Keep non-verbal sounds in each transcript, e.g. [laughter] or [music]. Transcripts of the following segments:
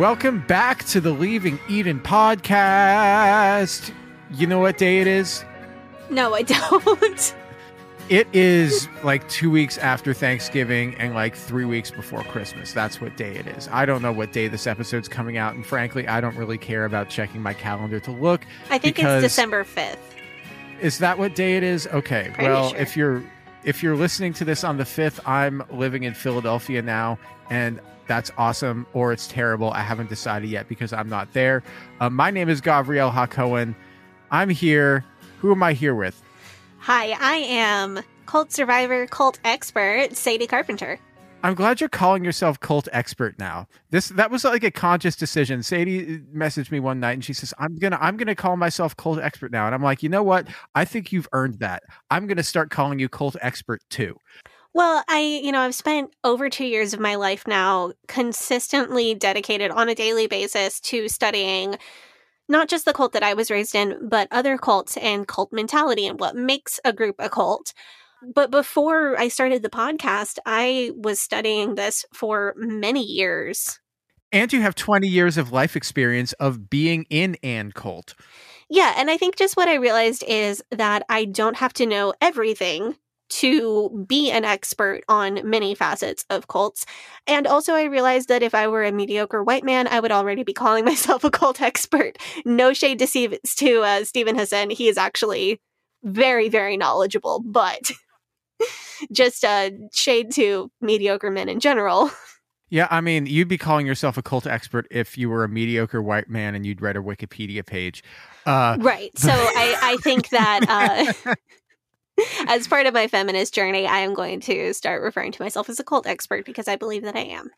Welcome back to the Leaving Eden podcast. You know what day it is? No, I don't. [laughs] It is like two weeks after Thanksgiving and like three weeks before Christmas. That's what day it is. I don't know what day this episode's coming out, and frankly, I don't really care about checking my calendar to look. I think it's December 5th. Is that what day it is? Okay. Pretty well, sure. if you're if you're listening to this on the 5th, I'm living in Philadelphia now and that's awesome or it's terrible. I haven't decided yet because I'm not there. Uh, my name is Gavriel Hakohen. I'm here. Who am I here with? Hi, I am cult survivor, cult expert, Sadie Carpenter. I'm glad you're calling yourself cult expert now. This that was like a conscious decision. Sadie messaged me one night and she says, "I'm gonna I'm gonna call myself cult expert now." And I'm like, you know what? I think you've earned that. I'm gonna start calling you cult expert too. Well, I, you know, I've spent over two years of my life now consistently dedicated on a daily basis to studying not just the cult that I was raised in, but other cults and cult mentality and what makes a group a cult. But before I started the podcast, I was studying this for many years. And you have 20 years of life experience of being in an cult. Yeah, and I think just what I realized is that I don't have to know everything to be an expert on many facets of cults. And also, I realized that if I were a mediocre white man, I would already be calling [laughs] myself a cult expert. No shade to, Steve, to uh, Steven Hassan. He is actually very, very knowledgeable, but [laughs] just uh, shade to mediocre men in general. [laughs] Yeah, I mean, you'd be calling yourself a cult expert if you were a mediocre white man and you'd read a Wikipedia page. Uh, Right. So I, I think that uh, [laughs] as part of my feminist journey, I am going to start referring to myself as a cult expert because I believe that I am.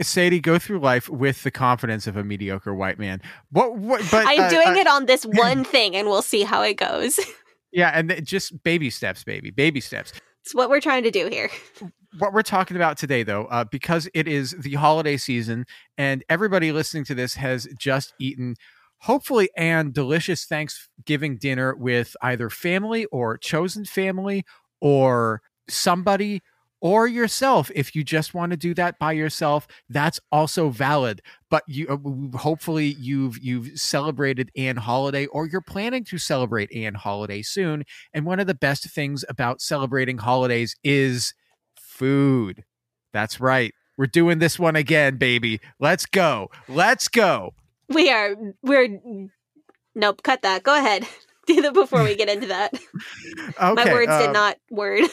Sadie, go through life with the confidence of a mediocre white man. What? what but I'm uh, doing uh, it on this [clears throat] one thing and we'll see how it goes. [laughs] Yeah, and th- just baby steps, baby, baby steps. It's what we're trying to do here. [laughs] what we're talking about today, though, uh, because it is the holiday season and everybody listening to this has just eaten, hopefully, and delicious Thanksgiving dinner with either family or chosen family or somebody or yourself. If you just want to do that by yourself, that's also valid. But you, uh, hopefully, you've you've celebrated Anne Holiday or you're planning to celebrate Anne Holiday soon. And one of the best things about celebrating holidays is food. That's right. We're doing this one again, baby. Let's go. Let's go. We are, we're, nope, cut that. Go ahead. [laughs] Do that before we get into that. [laughs] Okay. My words did not word.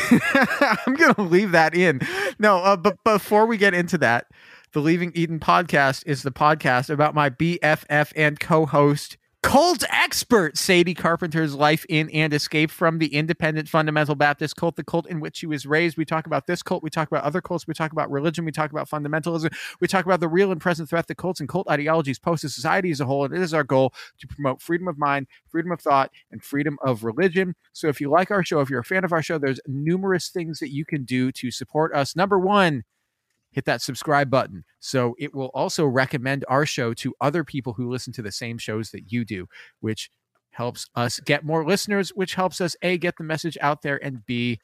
[laughs] I'm going to leave that in. No, uh, but before we get into that, the Leaving Eden podcast is the podcast about my BFF and co host, cult expert Sadie Carpenter's life in and escape from the independent fundamental Baptist cult, the cult in which she was raised. We talk about this cult, we talk about other cults, we talk about religion, we talk about fundamentalism, we talk about the real and present threat that cults and cult ideologies pose to society as a whole. And it is our goal to promote freedom of mind, freedom of thought, and freedom of religion. So if you like our show, if you're a fan of our show, there's numerous things that you can do to support us. Number one, hit that subscribe button. So it will also recommend our show to other people who listen to the same shows that you do, which helps us get more listeners, which helps us a get the message out there and b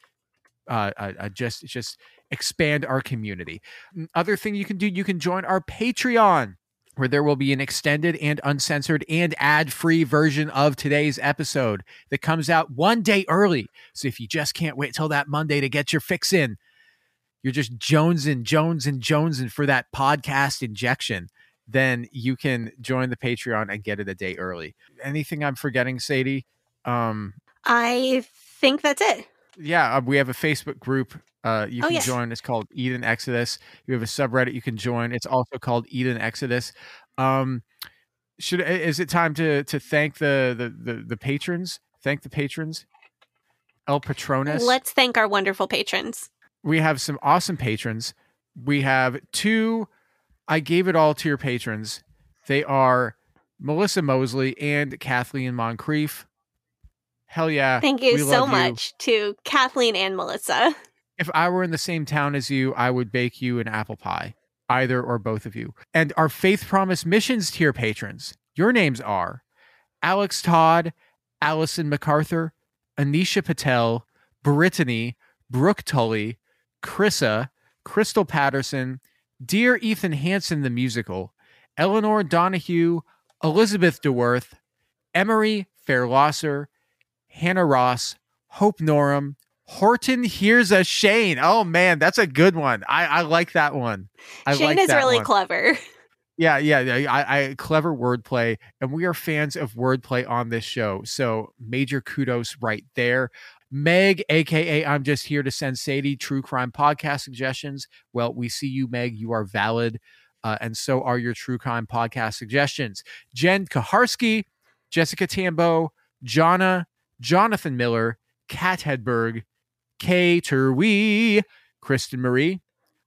uh, uh, uh, just just expand our community. Other thing you can do, you can join our Patreon. Where there will be an extended and uncensored and ad free version of today's episode that comes out one day early. So if you just can't wait till that Monday to get your fix in, you're just Jones and Jones and Jones and for that podcast injection, then you can join the Patreon and get it a day early. Anything I'm forgetting, Sadie? Um, I think that's it. Yeah, uh, we have a Facebook group. Uh, you Oh, can yes. join. It's called Eden Exodus. You have a subreddit you can join. It's also called Eden Exodus. Um, should is it time to to thank the the the, the patrons? Thank the patrons. El Patronus Let's thank our wonderful patrons. We have some awesome patrons. We have two. I gave it all to your patrons. They are Melissa Mosley and Kathleen Moncrief. Hell yeah! Thank you so much to Kathleen and Melissa. If I were in the same town as you, I would bake you an apple pie, either or both of you. And our Faith Promise Missions tier patrons. Your names are Alex Todd, Allison MacArthur, Anisha Patel, Brittany, Brooke Tully, Chrissa, Crystal Patterson, Dear Ethan Hansen the Musical, Eleanor Donahue, Elizabeth DeWorth, Emery Fairlosser, Hannah Ross, Hope Norum, Horton Here's a Shane. Oh man, that's a good one. I, I like that one. I Shane like is really one. clever. Yeah, yeah, yeah. I, I clever wordplay, and we are fans of wordplay on this show. So major kudos right there. Meg, aka I'm just here to send Sadie true crime podcast suggestions. Well, we see you, Meg. You are valid, uh, and so are your true crime podcast suggestions. Jen Kaharski, Jessica Tambo, Jonna, Jonathan Miller, Kat Hedberg, Kay Terwee, Kristen Marie,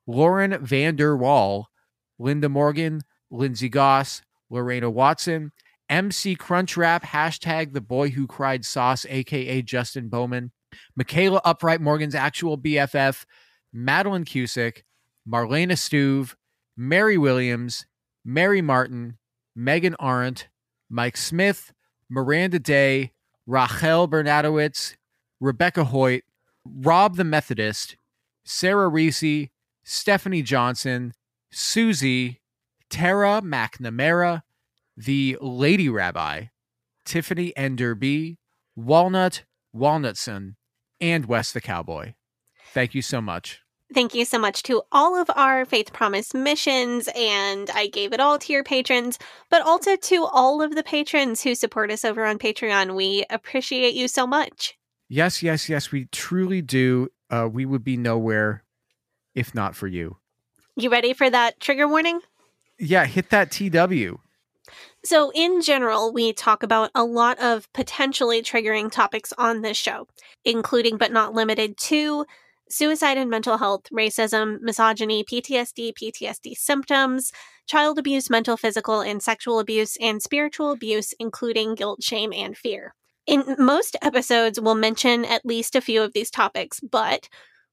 Lauren Vander Wall, Linda Morgan, Lindsay Goss, Lorena Watson, MC Crunchwrap, hashtag the boy who cried sauce, aka Justin Bowman, Michaela Upright, Morgan's actual BFF, Madeline Cusick, Marlena Stuve, Mary Williams, Mary Martin, Megan Arendt, Mike Smith, Miranda Day, Rachel Bernadowitz, Rebecca Hoyt, Rob the Methodist, Sarah Reese, Stephanie Johnson, Susie, Tara McNamara, the Lady Rabbi, Tiffany Enderby, Walnut Walnutson, and Wes the Cowboy. Thank you so much. Thank you so much to all of our Faith Promise missions, and I gave it all to your patrons, but also to all of the patrons who support us over on Patreon. We appreciate you so much. Yes, yes, yes, we truly do. Uh, we would be nowhere if not for you. You ready for that trigger warning? Yeah, hit that TW. So, in general, we talk about a lot of potentially triggering topics on this show, including but not limited to suicide and mental health, racism, misogyny, PTSD, PTSD symptoms, child abuse, mental, physical, and sexual abuse, and spiritual abuse, including guilt, shame, and fear. In most episodes, we'll mention at least a few of these topics, but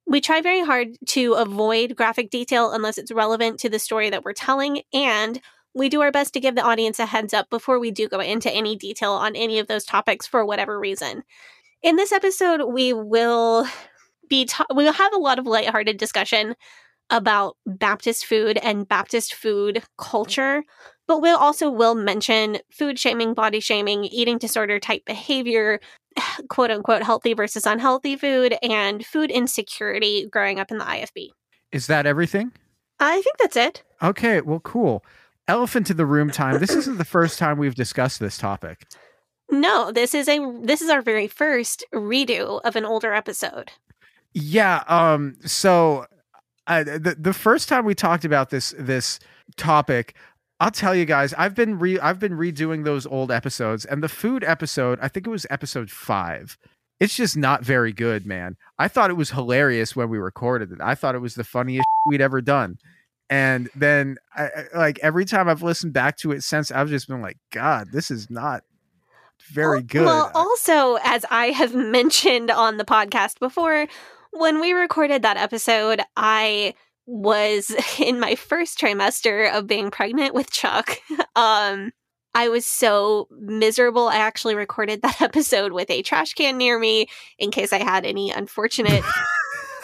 we try very hard to avoid graphic detail unless it's relevant to the story that we're telling, and we do our best to give the audience a heads up before we do go into any detail on any of those topics for whatever reason. In this episode, we will be ta- we'll have a lot of lighthearted discussion about Baptist food and Baptist food culture, but we'll also will mention food shaming, body shaming, eating disorder type behavior, [sighs] quote unquote healthy versus unhealthy food, and food insecurity growing up in the IFB. Is that everything? I think that's it. Okay, well, cool. Elephant in the room time. This isn't the first time we've discussed this topic. No, this is a this is our very first redo of an older episode. Yeah. Um. So, uh, the the first time we talked about this this topic, I'll tell you guys, I've been re I've been redoing those old episodes, and the food episode, I think it was episode five. It's just not very good, man. I thought it was hilarious when we recorded it. I thought it was the funniest [laughs] we'd ever done. And then, I, like every time I've listened back to it since, I've just been like, God, this is not very good. Well, also, as I have [laughs] mentioned on the podcast before, when we recorded that episode, I was [laughs] in my first trimester of being pregnant with Chuck. [laughs] Um, I was so miserable. I actually recorded that episode with a trash can near me in case I had any unfortunate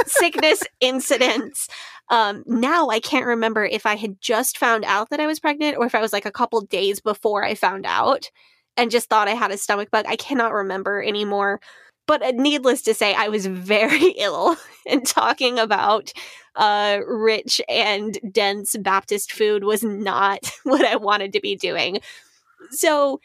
sickness incidents. Um, now I can't remember if I had just found out that I was pregnant or if I was like a couple days before I found out and just thought I had a stomach bug. I cannot remember anymore. But uh, needless to say, I was [laughs] very ill and talking about uh, rich and dense Baptist food was not [laughs] what I wanted to be doing. So,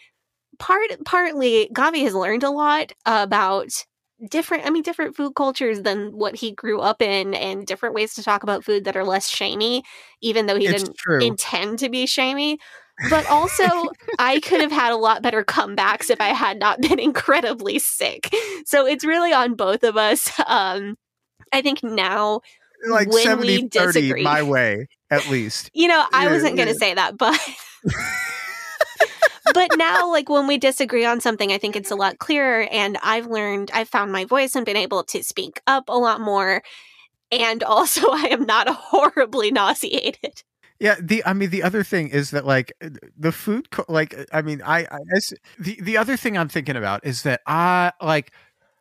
part partly, Gavi has learned a lot about different i mean different food cultures than what he grew up in and different ways to talk about food that are less shamey even though he It's didn't true. intend to be shamey but [laughs] also i could have had a lot better comebacks if i had not been [laughs] incredibly sick so it's really on both of us um i think now like when 70 we 30 disagree. my way, at least. you know i Yeah, wasn't going to say that but [laughs] but now like when we disagree on something i think it's a lot clearer and i've learned i've found my voice and been able to speak up a lot more and also [laughs] i am not horribly nauseated. Yeah, the I mean the other thing is that like the food co- like I mean I, I the the other thing I'm thinking about is that I like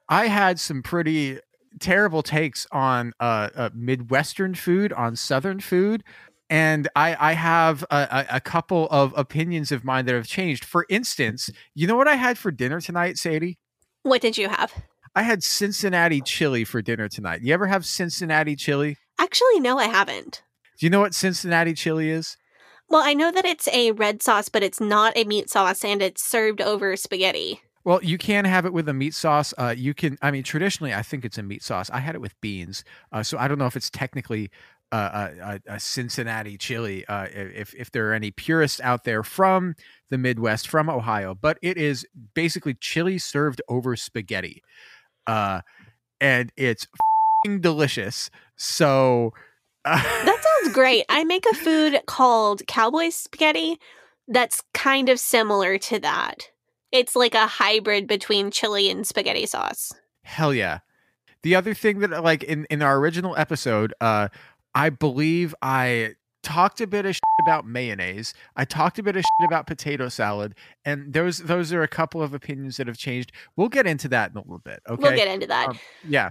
I had some pretty terrible takes on uh, uh midwestern food on southern food and I I have a, a, couple of opinions of mine that have changed. For instance, you know what I had for dinner tonight, Sadie? what did you have I had Cincinnati chili for dinner tonight. You ever have Cincinnati chili? actually no i haven't Do you know what Cincinnati chili is? well i know that it's a red sauce but it's not a meat sauce and it's served over spaghetti Well, you can have it with a meat sauce. Uh, you can. I mean, traditionally, I think it's a meat sauce. I had it with beans, uh, so I don't know if it's technically uh, a, a, a Cincinnati chili. Uh, if if there are any purists out there from the Midwest, from Ohio, but it is basically chili served over spaghetti, uh, and it's fing delicious. So. Uh, [laughs] That sounds great. I make a food called cowboy spaghetti that's kind of similar to that. It's like a hybrid between chili and spaghetti sauce. Hell yeah. The other thing that like in in our original episode, uh I believe I talked a bit of shit about mayonnaise. I talked a bit of shit about potato salad, and those those are a couple of opinions that have changed. We'll get into that in a little bit. Okay. We'll get into that. Um, yeah.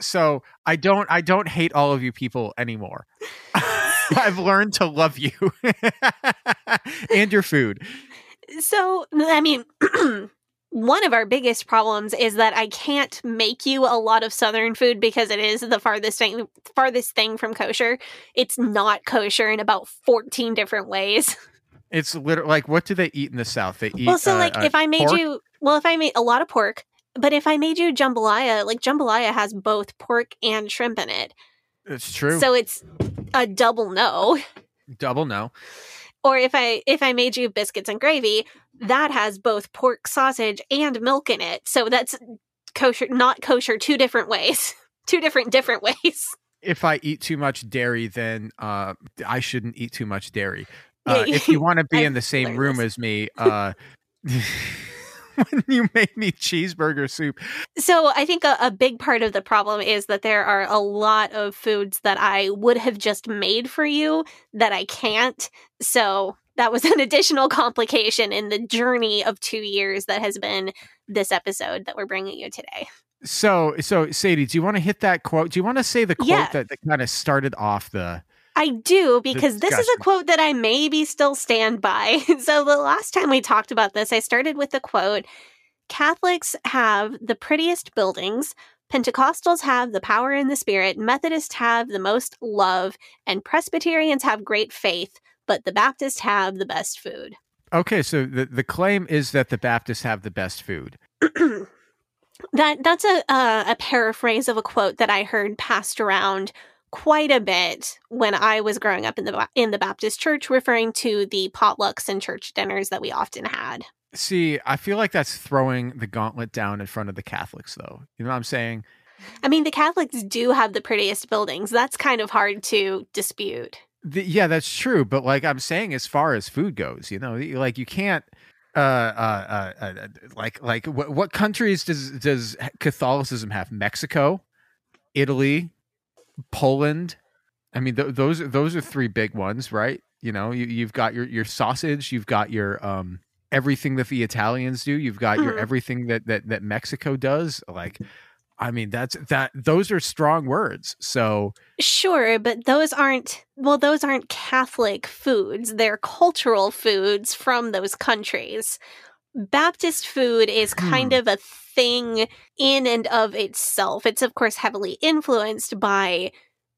So I don't I don't hate all of you people anymore. [laughs] I've learned to love you [laughs] and your food. so, I mean, [clears throat] one of our biggest problems is that I can't make you a lot of southern food because it is the farthest thing farthest thing from kosher. It's not kosher in about 14 different ways. [laughs] It's literally like what do they eat in the South? They eat well, so uh, like uh, if I made pork? you, well, if I made a lot of pork, but if I made you jambalaya, like jambalaya has both pork and shrimp in it, It's true. so it's a double no. Double no. Or if I if I made you biscuits and gravy, that has both pork sausage and milk in it, so that's kosher, not kosher, two different ways, [laughs] two different different ways. if I eat too much dairy, then uh, I shouldn't eat too much dairy. Uh, if you [laughs] want to be in the same room this. as me, uh, [laughs] [laughs] when you made me cheeseburger soup, So I think a, a big part of the problem is that there are a lot of foods that I would have just made for you that I can't. So that was [laughs] an additional complication in the journey of two years that has been this episode that we're bringing you today. so so Sadie, do you want to hit that quote? Do you want to say the quote Yeah. that, that kind of started off the? I do because this is a quote that I maybe still stand by. [laughs] so the last time we talked about this, I started with the quote Catholics have the prettiest buildings, Pentecostals have the power in the spirit, Methodists have the most love, and Presbyterians have great faith, but the Baptists have the best food. Okay, so the the claim is that the Baptists have the best food. [clears throat] that that's a uh, a paraphrase of a quote that I heard passed around quite a bit when I was growing up in the in the Baptist church, referring to the potlucks and church dinners that we often had. See, I feel like that's throwing the gauntlet down in front of the Catholics, though. You know what I'm saying? I mean, the Catholics do have the prettiest buildings. That's kind of hard to dispute. The, yeah, that's true. But like I'm saying, as far as food goes, you know, like you can't. Uh, uh, uh, uh like, like, what, what countries does does Catholicism have? Mexico, Italy, Poland. I mean, th- those those are three big ones, right? You know, you, you've got your your sausage, you've got your um everything that the Italians do, you've got your Mhm. everything that that that Mexico does. Like, I mean, that's that. Those are strong words. So Sure, but those aren't well, those aren't Catholic foods. They're cultural foods from those countries. Baptist food is kind Hmm. of a thing in and of itself. It's of course heavily influenced by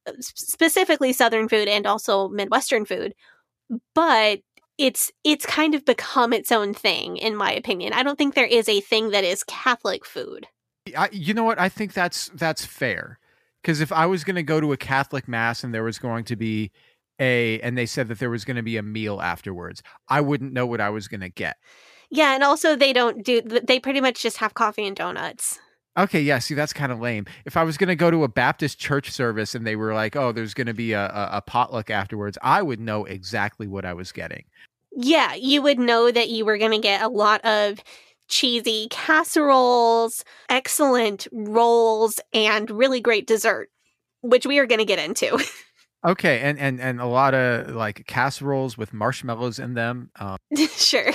uh, specifically southern food and also midwestern food, but it's it's kind of become its own thing in my opinion. I don't think there is a thing that is Catholic food. I, you know what? I think that's that's fair. Because if I was going to go to a Catholic mass and there was going to be a, and they said that there was going to be a meal afterwards, I wouldn't know what I was going to get. Yeah, and also they don't do they pretty much just have coffee and donuts. Okay, yeah. See, that's kind of lame. If I was going to go to a Baptist church service and they were like, "Oh, there's going to be a, a, a potluck afterwards," I would know exactly what I was getting. Yeah, you would know that you were going to get a lot of cheesy casseroles, excellent rolls, and really great dessert, which we are going to get into. [laughs] Okay, and and and a lot of like casseroles with marshmallows in them. Um, [laughs] sure.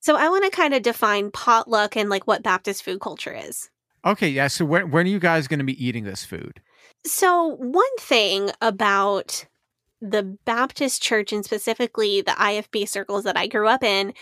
So I want to kind of define potluck and like what Baptist food culture is. okay, yeah. So when when are you guys going to be eating this food? So, one thing about the Baptist church and specifically the IFB circles that I grew up in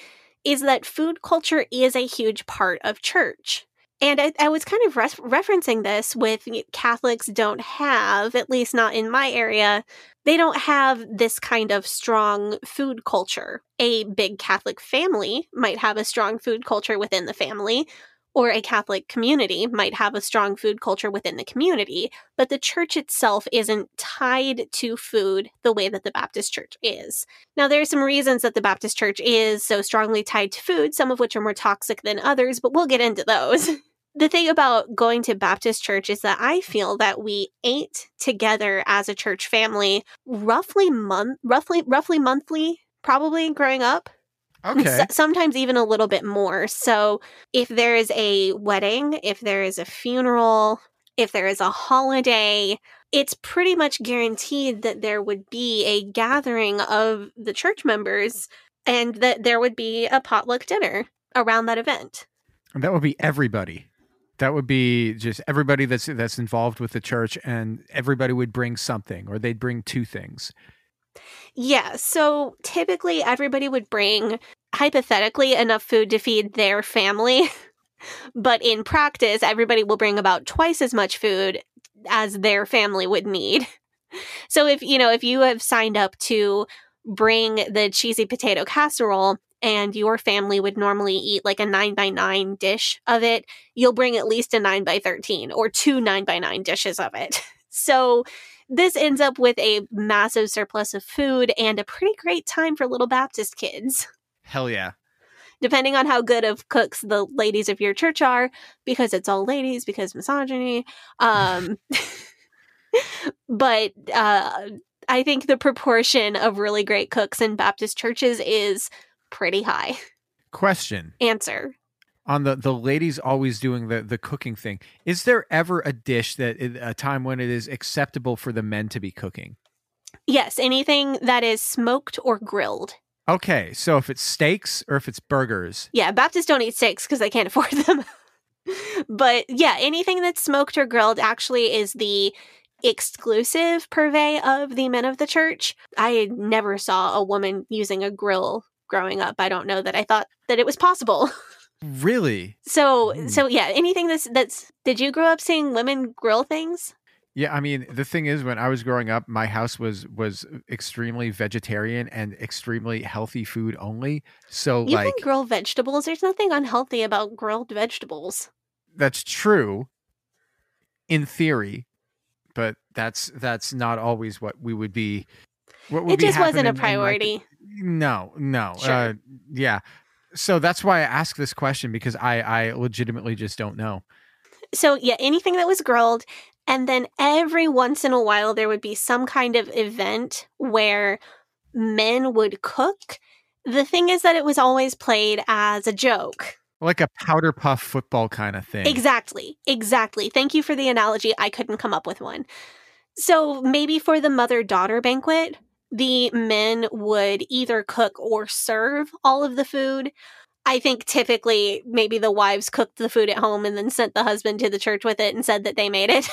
is that food culture is a huge part of church. And I, I was kind of res- referencing this with Catholics don't have, at least not in my area, they don't have this kind of strong food culture. A big Catholic family might have a strong food culture within the family, or a Catholic community might have a strong food culture within the community but the church itself isn't tied to food the way that the Baptist church is. Now, there are some reasons that the Baptist church is so strongly tied to food, some of which are more toxic than others, but we'll get into those. [laughs] the thing about going to Baptist church is that I feel that we ate together as a church family roughly month roughly roughly monthly probably growing up Okay, S- sometimes even a little bit more. So, if there is a wedding, if there is a funeral, if there is a holiday, it's pretty much guaranteed that there would be a gathering of the church members and that there would be a potluck dinner around that event. And that would be everybody. That would be just everybody that's that's involved with the church, and everybody would bring something, or they'd bring two things. Yeah, so typically everybody would bring hypothetically enough food to feed their family. [laughs] But in practice, everybody will bring about twice as much food as their family would need. So if, you know, if you have signed up to bring the cheesy potato casserole and your family would normally eat like a 9 by 9 dish of it, you'll bring at least a 9 by 13 or two 9 by 9 dishes of it. [laughs] So this ends up with a massive surplus of food and a pretty great time for little Baptist kids, Hell yeah! depending on how good of cooks the ladies of your church are, because it's all ladies, because misogyny. Um, [laughs] but uh, I think the proportion of really great cooks in Baptist churches is pretty high. [laughs] Question Answer. on the the ladies always doing the the cooking thing. Is there ever a dish that a time when it is acceptable for the men to be cooking? Yes, anything that is smoked or grilled. Okay, so if it's steaks or if it's burgers, Yeah, Baptists don't eat steaks because they can't [laughs] afford them. but yeah, anything that's smoked or grilled actually is the exclusive purvey of the men of the church. I never saw a woman using a grill growing up. I don't know that I thought that it was possible. [laughs] really? So Hmm. so yeah, anything that's that's did you grow up seeing women grill things? Yeah, I mean, the thing is, when I was growing up, my house was was extremely vegetarian and extremely healthy food only. So, You like, can grill vegetables. There's nothing unhealthy about grilled vegetables. that's true in theory, but that's that's not always what we would be. What would It just wasn't a in, like, priority. No, no. Sure. Uh, yeah. So that's why I ask this question because I I legitimately just don't know. So yeah, anything that was grilled. And then every once in a while, there would be some kind of event where men would cook. The thing is that it was always played as a joke. Like a powder puff football kind of thing. Exactly. Exactly. Thank you for the analogy. I couldn't come up with one. So maybe for the mother daughter banquet, the men would either cook or serve all of the food. I think typically maybe the wives cooked the food at home and then sent the husband to the church with it and said that they made it.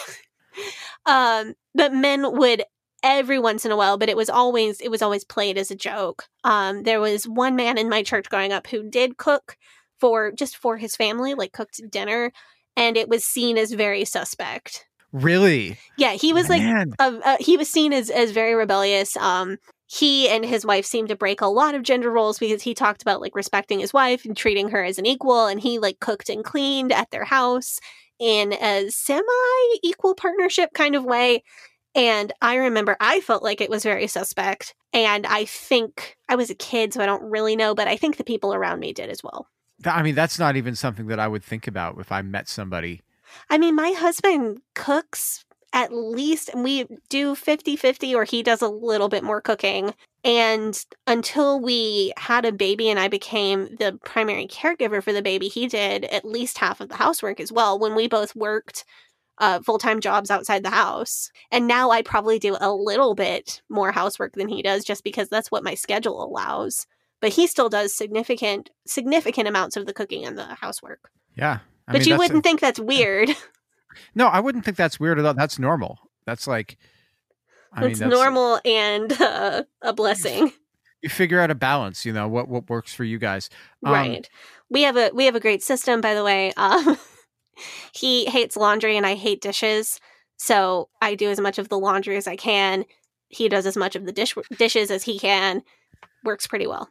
[laughs] um, but men would every once in a while, but it was always it was always played as a joke. Um, there was one man in my church growing up who did cook for just for his family, like cooked dinner, and it was seen as very suspect. Really? Yeah, he was like uh, uh, he was seen as as very rebellious. Um, he and his wife seemed to break a lot of gender roles because he talked about like respecting his wife and treating her as an equal, and he like cooked and cleaned at their house in a semi equal partnership kind of way. And I remember I felt like it was very suspect. And I think I was a kid, so I don't really know, but I think the people around me did as well. I mean, that's not even something that I would think about if I met somebody. I mean, my husband cooks at least, and we do 50 50, or he does a little bit more cooking. And until we had a baby and I became the primary caregiver for the baby, he did at least half of the housework as well when we both worked uh, full time jobs outside the house. And now I probably do a little bit more housework than he does just because that's what my schedule allows. But he still does significant, significant amounts of the cooking and the housework. Yeah. I but mean, you wouldn't think that's weird. [laughs] No, I wouldn't think that's weird at all. That's normal. That's like, I mean, it's that's, normal and uh, a blessing, [laughs] You figure out a balance. You know what what works for you guys. Um, right? We have a we have a great system, by the way. Um, [laughs] he hates laundry and I hate dishes, so I do as much of the laundry as I can. He does as much of the dish dishes as he can. Works pretty well.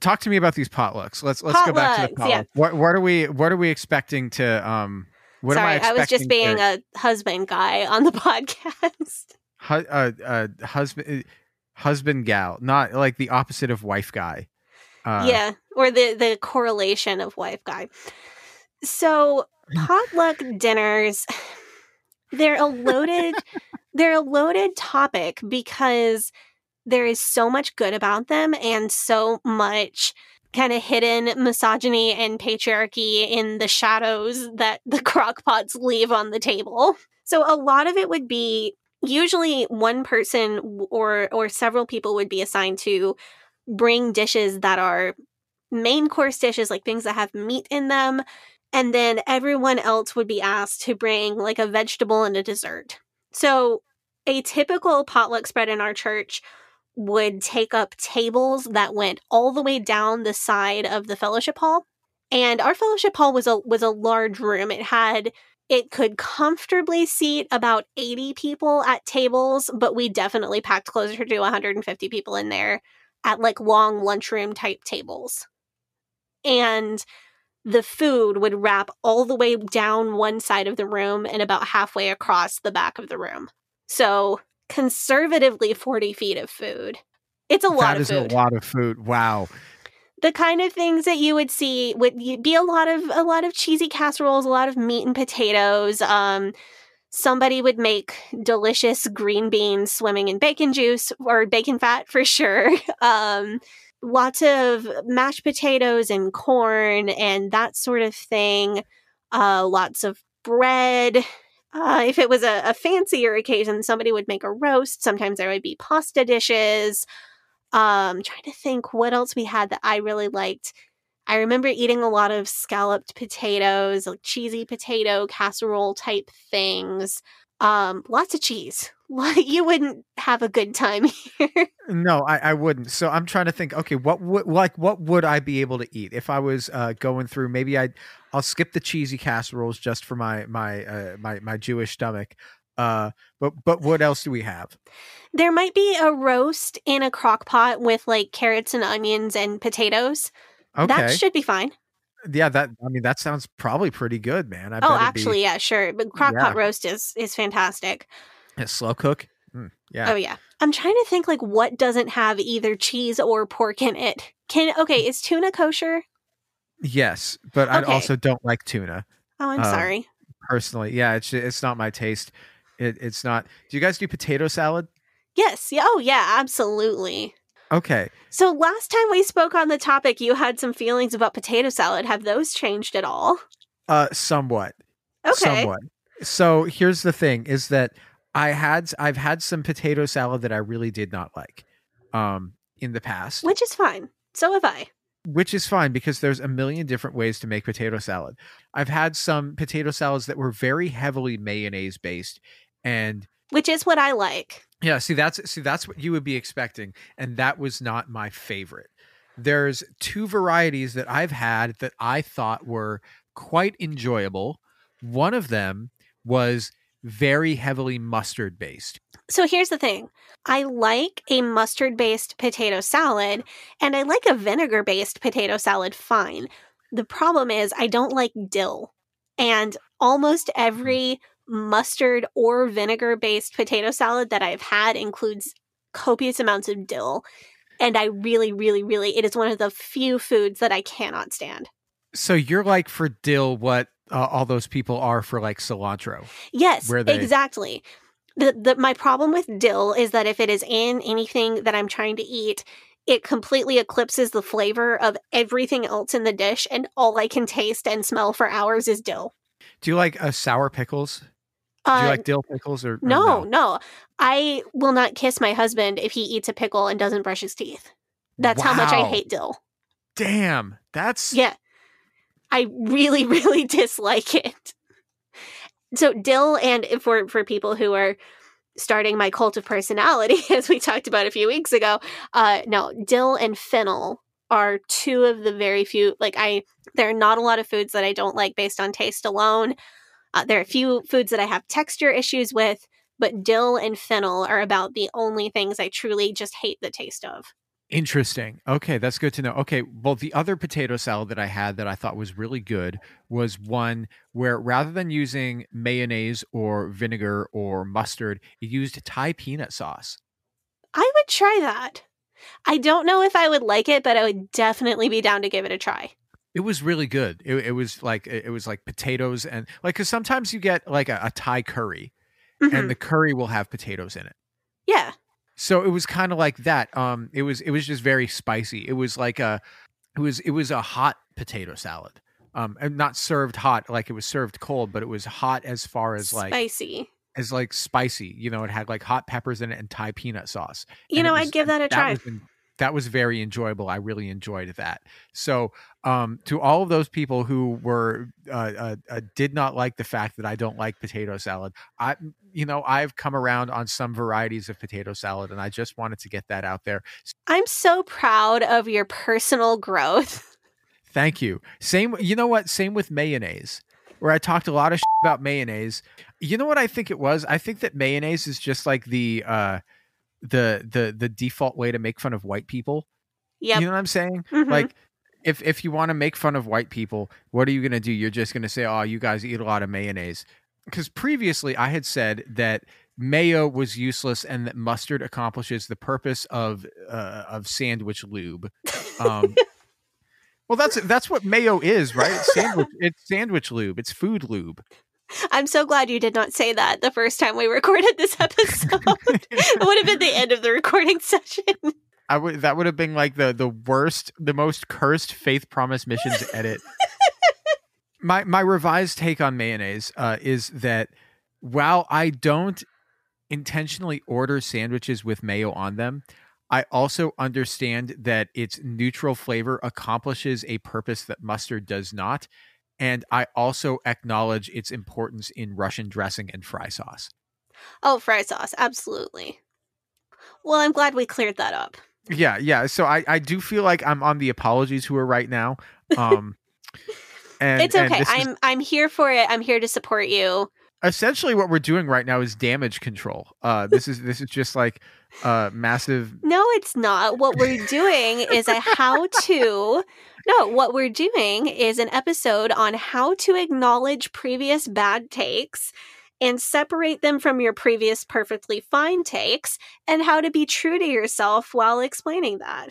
Talk to me about these potlucks. Let's let's go back to the Potlucks, potluck. yeah. What what are we what are we expecting to um? What Sorry, am I I, was just being to- a husband guy on the [laughs] podcast. hu- uh, uh, husband husband gal, not like the opposite of wife guy. Uh, yeah, or the the correlation of wife guy. So potluck dinners, [sighs] they're a loaded they're a loaded topic because there is so much good about them and so much kind of hidden misogyny and patriarchy in the shadows that the [laughs] crockpots leave on the table. So a lot of it would be usually one person or or several people would be assigned to bring dishes that are main course dishes like things that have meat in them and then everyone else would be asked to bring like a vegetable and a dessert. So a typical potluck spread in our church would take up tables that went all the way down the side of the fellowship hall. And our fellowship hall was a was a large room. It had it could comfortably seat about 80 people at tables, but we definitely packed closer to 150 people in there at like long lunchroom type tables. And the food would wrap all the way down one side of the room and about halfway across the back of the room. So conservatively 40 feet of food. It's a lot that of is food. a lot of food. Wow. the kind of things that you would see would be a lot of a lot of cheesy casseroles, a lot of meat and potatoes. Um, somebody would make delicious green beans swimming in bacon juice or bacon fat for sure. [laughs] Um, lots of mashed potatoes and corn and that sort of thing. Uh, lots of bread. Uh, if it was a, a fancier occasion, somebody would make a roast. Sometimes there would be pasta dishes. Um, trying to think what else we had that I really liked. I remember eating a lot of scalloped potatoes, like cheesy potato casserole type things. Um, lots of cheese. [laughs] you wouldn't have a good time [laughs] here. No, I, I wouldn't. So I'm trying to think. Okay, what would like what would I be able to eat if I was uh, going through? Maybe I I'll skip the cheesy casseroles just for my my uh, my my Jewish stomach. Uh, but but what else do we have? there might be a roast in a crock pot with like carrots and onions and potatoes. Okay, That should be fine. Yeah, that I mean that sounds probably pretty good, man. I Oh, it'd be- actually, yeah, sure. But crock Yeah. pot roast is is fantastic. A slow cook. Mm, yeah. Oh yeah. I'm trying to think like what doesn't have either cheese or pork in it. Can okay, is tuna kosher? Yes, but I also don't like tuna Oh, I'm Um, sorry. personally. Yeah, it's it's not my taste. It, it's not. Do you guys do potato salad? Yes. Yeah. Oh yeah, absolutely. Okay. So last time we spoke on the topic, you had some feelings about potato salad. Have those changed at all? Uh, somewhat. Okay. Somewhat. So here's the thing: is that I had I've had some potato salad that I really did not like, um, in the past, Which is fine. So have I. which is fine because there's a million different ways to make potato salad. I've had some potato salads that were very heavily mayonnaise based, and Which is what I like. Yeah, see that's see that's what you would be expecting and that was not my favorite. There's two varieties that I've had that I thought were quite enjoyable. One of them was very heavily mustard based. So here's the thing I like a mustard based potato salad, and I like a vinegar based potato salad fine. The problem is, I don't like dill. And almost hmm. every mustard or vinegar based potato salad that I've had includes copious amounts of dill. And I really, really, really, it is one of the few foods that I cannot stand. So you're like for dill what uh, all those people are for like cilantro. Yes, Where they- exactly. The, the my problem with dill is that if it is in anything that I'm trying to eat, it completely eclipses the flavor of everything else in the dish, and all I can taste and smell for hours is dill. Do you like uh, sour pickles? Do Uh, you like dill pickles or, or no, no, I will not kiss my husband if he eats a pickle and doesn't brush his teeth. That's how much I hate dill. Damn, that's Yeah. I really, [laughs] really dislike it. So dill and for for people who are starting my cult of personality, [laughs] as we talked about a few weeks ago, uh no, dill and fennel are two of the very few like I there are not a lot of foods that I don't like based on taste alone. Uh, there are a few foods that I have texture issues with, but dill and fennel are about the only things I truly just hate the taste of. Interesting. Okay, that's good to know. Okay, well, the other potato salad that I had that I thought was really good was one where rather than using mayonnaise or vinegar or mustard, it used Thai peanut sauce. I would try that. I don't know if I would like it, but I would definitely be down to give it a try. It was really good. It, it was like it was like potatoes and like because sometimes you get like a, a Thai curry Mhm. and the curry will have potatoes in it. yeah. So it was kind of like that. Um, it was it was just very spicy. It was like a, it was it was a hot potato salad. Um, and not served hot like it was served cold, but it was hot as far as like Spicy. as like spicy. You know, it had like hot peppers in it and Thai peanut sauce. You And know, was- I'd give that a that try. was that was very enjoyable. I really enjoyed that. So, um, to all of those people who were uh, uh, uh, did not like the fact that I don't like potato salad, I, you know, I've come around on some varieties of potato salad, and I just wanted to get that out there. I'm so proud of your personal growth. [laughs] Thank you. Same, you know what? Same with mayonnaise, where I talked a lot of about mayonnaise. You know what I think it was? I think that mayonnaise is just like the uh, the the the default way to make fun of white people. Yeah, You know what I'm saying? Mhm. Like if if you want to make fun of white people, what are you going to do? You're just going to say, "Oh, you guys eat a lot of mayonnaise." Cuz previously I had said that mayo was useless and that mustard accomplishes the purpose of uh, of sandwich lube. Um [laughs] Well, that's that's what mayo is, right? It's sandwich it's sandwich lube. It's food lube. I'm so glad you did not say that the first time we recorded this episode. [laughs] [laughs] it would have been the end of the recording session. I would that would have been like the the worst, the most cursed faith promise missions edit. [laughs] my my revised take on mayonnaise uh, is that while I don't intentionally order sandwiches with mayo on them, I also understand that its neutral flavor accomplishes a purpose that mustard does not. And I also acknowledge its importance in Russian dressing and fry sauce. Oh, fry sauce. Absolutely. Well, I'm glad we cleared that up. Yeah, yeah. So I, I do feel like I'm on the apologies who are right now. Um, [laughs] and it's okay. I'm I'm here for it. I'm here to support you. Essentially what we're doing right now is damage control. Uh, this is this is just like uh massive. No, it's not. What we're [laughs] doing is a how to. No, what we're doing is an episode on how to acknowledge previous bad takes and separate them from your previous perfectly fine takes and how to be true to yourself while explaining that.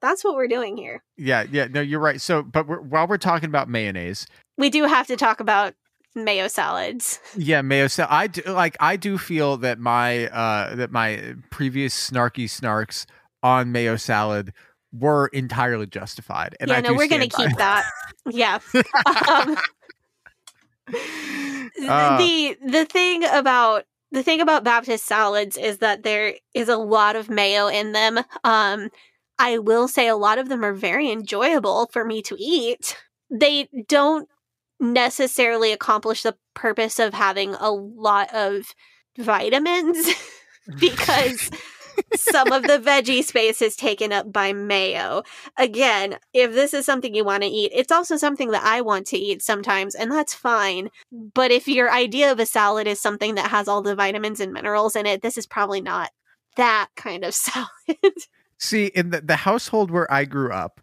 That's what we're doing here. Yeah, yeah, no, you're right. So, but we're, while we're talking about mayonnaise, We do have to talk about mayo salads. [laughs] yeah, mayo. So I do like I do feel that my uh that my previous snarky snarks on mayo salad were entirely justified. And yeah, I no, we're going to stand by keep that. Yeah. [laughs] um, Uh. the the thing about the thing about Baptist salads is that there is a lot of mayo in them. Um, I will say a lot of them are very enjoyable for me to eat. They don't necessarily accomplish the purpose of having a lot of vitamins [laughs] because some of the veggie space is taken up by mayo. Again, if this is something you want to eat, it's also something that I want to eat sometimes, and that's fine. But if your idea of a salad is something that has all the vitamins and minerals in it, this is probably not that kind of [laughs] salad. See, in the, the household where I grew up,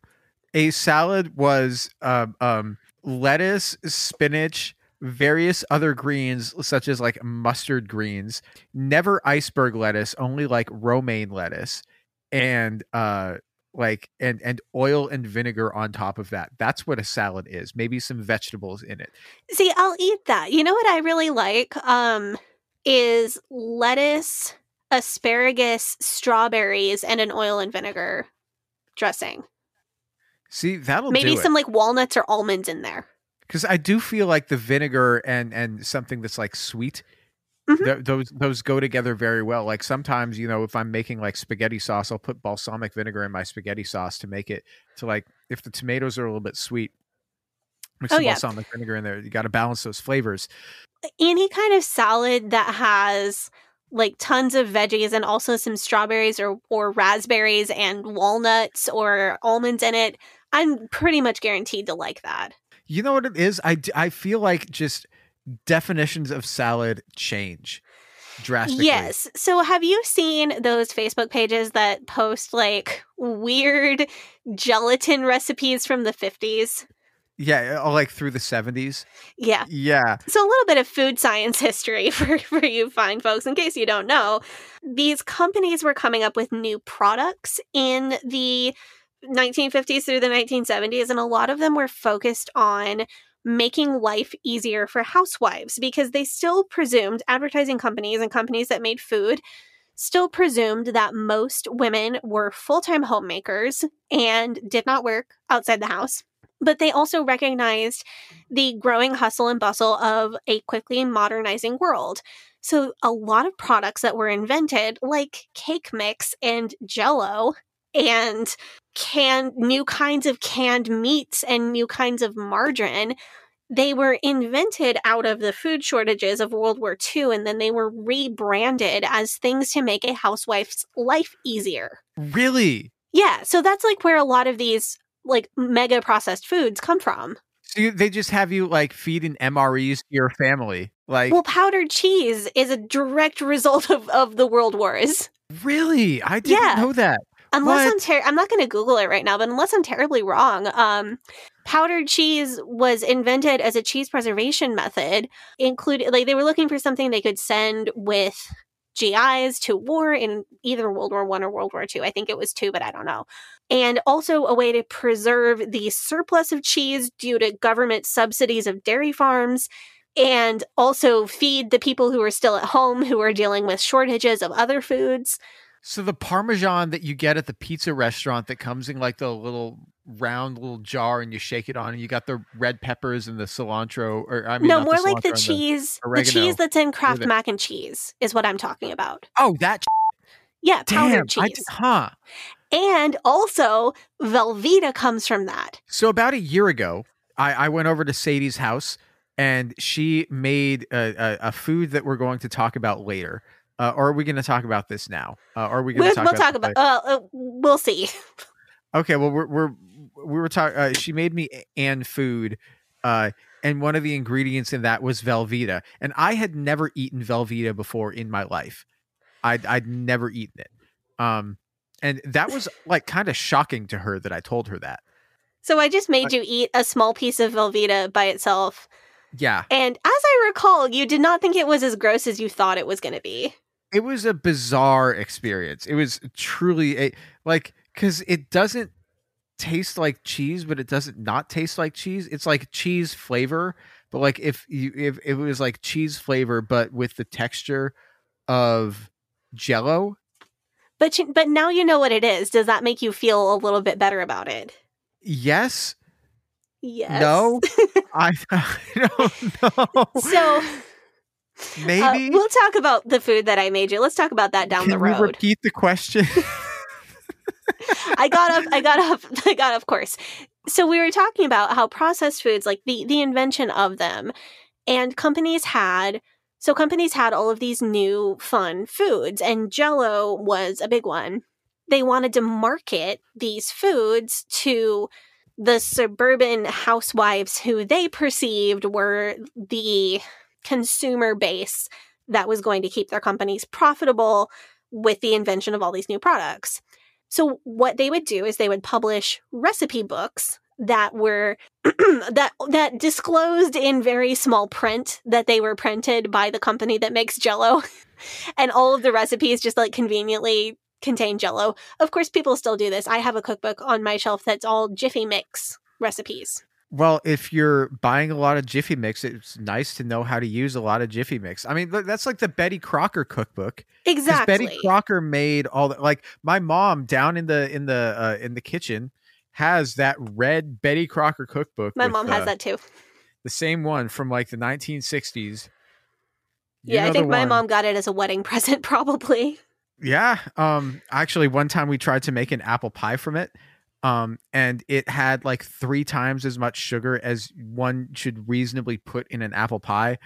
a salad was um, um, lettuce, spinach, various other greens, such as like mustard greens, never iceberg lettuce, only like romaine lettuce, and uh, like and and oil and vinegar on top of that. That's what a salad is. Maybe some vegetables in it. See, I'll eat that. You know what I really like? Um, is lettuce, asparagus, strawberries, and an oil and vinegar dressing. See, that'll Maybe do it. some like walnuts or almonds in there. because I do feel like the vinegar and and something that's like sweet, Mhm. th- those those go together very well. Like sometimes, you know, if I'm making like spaghetti sauce, I'll put balsamic vinegar in my spaghetti sauce to make it to like if the tomatoes are a little bit sweet, mix Oh, some yeah. balsamic vinegar in there. You got to balance those flavors. any kind of salad that has like tons of veggies and also some strawberries or or raspberries and walnuts or almonds in it, I'm pretty much guaranteed to like that. You know what it is? I, I feel like just definitions of salad change drastically. Yes. So have you seen those Facebook pages that post like weird gelatin recipes from the 50s? Yeah, uh, like through the 70s. Yeah. Yeah. So a little bit of food science history [laughs] for, for you fine folks, in case you don't know. These companies were coming up with new products in the 1950s through the 1970s, and a lot of them were focused on making life easier for housewives because they still presumed advertising companies and companies that made food still presumed that most women were full-time homemakers and did not work outside the house but they also recognized the growing hustle and bustle of a quickly modernizing world. So, a lot of products that were invented, like cake mix and jello, and canned new kinds of canned meats and new kinds of margarine, they were invented out of the food shortages of World War II, and then they were rebranded as things to make a housewife's life easier. Really? Yeah, so that's like where a lot of these like mega processed foods come from. So you, they just have you like feeding MREs to your family. Like Well, powdered cheese is a direct [laughs] result of, of the world wars. really? I didn't Yeah. know that. Unless I'm What? ter- I'm not going to Google it right now, but unless I'm terribly wrong, um, powdered cheese was invented as a cheese preservation method. Included, like they were looking for something they could send with GIs to war in either World War One or World War Two. I think it was two, but I don't know. And also a way to preserve the surplus of cheese due to government subsidies of dairy farms. And also feed the people who are still at home who are dealing with shortages of other foods. So the parmesan that you get at the pizza restaurant that comes in like the little round little jar and you shake it on and you got the red peppers and the cilantro or I mean no, more like the cheese, the, oregano cheese that's in Kraft mac and cheese is what I'm talking about. Oh, that Yeah, powdered I cheese. did- huh. And also, Velveeta comes from that. So about a year ago, I, I went over to Sadie's house and she made a, a, a food that we're going to talk about later. Uh, or are we going to talk about this now? Uh, or are we going We'll, to talk we'll about talk about. Uh, uh, we'll see. Okay, well we're we're we were talking. Uh, she made me and food, uh, and one of the ingredients in that was Velveeta, and I had never eaten Velveeta before in my life. I'd I'd never eaten it, um, and that was like kind of shocking to her that I told her that. So I just made you eat a small piece of Velveeta by itself, Yeah. And as I recall, you did not think it was as gross as you thought it was going to be. It was a bizarre experience. It was truly a like cuz it doesn't taste like cheese, but it doesn't not taste like cheese. It's like cheese flavor, but like if you if, if it was like cheese flavor but with the texture of jello. But you, but now you know what it is. Does that make you feel a little bit better about it? Yes. Yes. No. [laughs] I, [laughs] I don't know. So uh, maybe we'll talk about the food that I made you. Let's talk about that down Can the road. repeat the question? [laughs] I got up. I got up. [laughs] I got of course. So we were talking about how processed foods, like the the invention of them, and companies had. So companies had all of these new fun foods, and Jello was a big one. They wanted to market these foods to the suburban housewives who they perceived were the consumer base that was going to keep their companies profitable with the invention of all these new products. So what they would do is they would publish recipe books that were [clears throat] that that disclosed in very small print that they were printed by the company that makes jello [laughs] and all of the recipes just like conveniently contain jello. Of course people still do this. I have a cookbook on my shelf that's all Jiffy Mix recipes. Well, if you're buying a lot of Jiffy Mix, it's nice to know how to use a lot of Jiffy Mix. I mean, that's like the Betty Crocker cookbook. Exactly. Betty Crocker made all the like my mom down in the in the uh, in the kitchen has that red Betty Crocker cookbook. my with, mom has uh, that too. the same one from like the 1960s. You Yeah, I think my one. mom got it as a wedding [laughs] present probably. Yeah. Um actually one time we tried to make an apple pie from it. Um and it had like 3 times as much sugar as one should reasonably put in an apple pie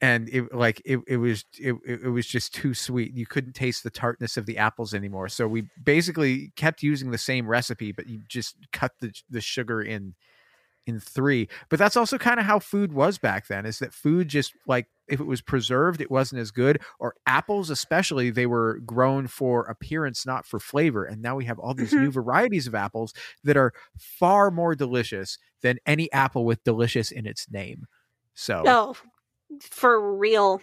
and it like it, it was it it was just too sweet. You couldn't taste the tartness of the apples anymore. So we basically kept using the same recipe but you just cut the the sugar in in 3. But that's also kind of how food was back then is that food just like if it was preserved it wasn't as good or apples especially they were grown for appearance not for flavor and now we have all these mm-hmm. new varieties of apples that are far more delicious than any apple with delicious in its name so Oh, for real.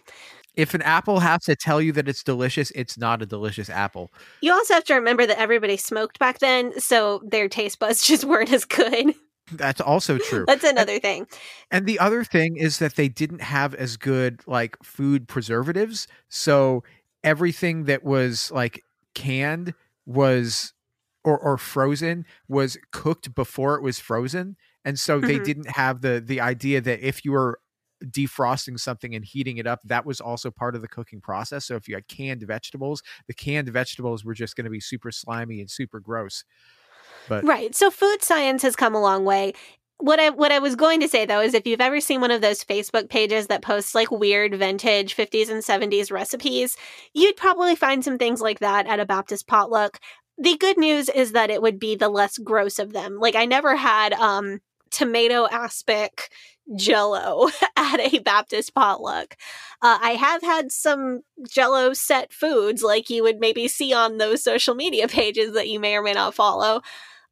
if an apple has to tell you that it's delicious it's not a delicious apple You also have to remember that everybody smoked back then, so their taste buds [laughs] just weren't as good. That's also true That's another thing. And the other thing is that they didn't have as good like food preservatives. So everything that was like canned was or or frozen was cooked before it was frozen. And so they Mhm. didn't have the the idea that if you were defrosting something and heating it up that was also part of the cooking process so if you had canned vegetables the canned vegetables were just going to be super slimy and super gross but Right. So food science has come a long way. What I what I was going to say though is if you've ever seen one of those Facebook pages that posts like weird vintage 50s and 70s recipes, you'd probably find some things like that at a Baptist potluck. The good news is that it would be the less gross of them. Like I never had um tomato aspic jello [laughs] at a Baptist potluck. Uh, I have had some jello set foods like you would maybe see on those social media [laughs] pages that you may or may not follow.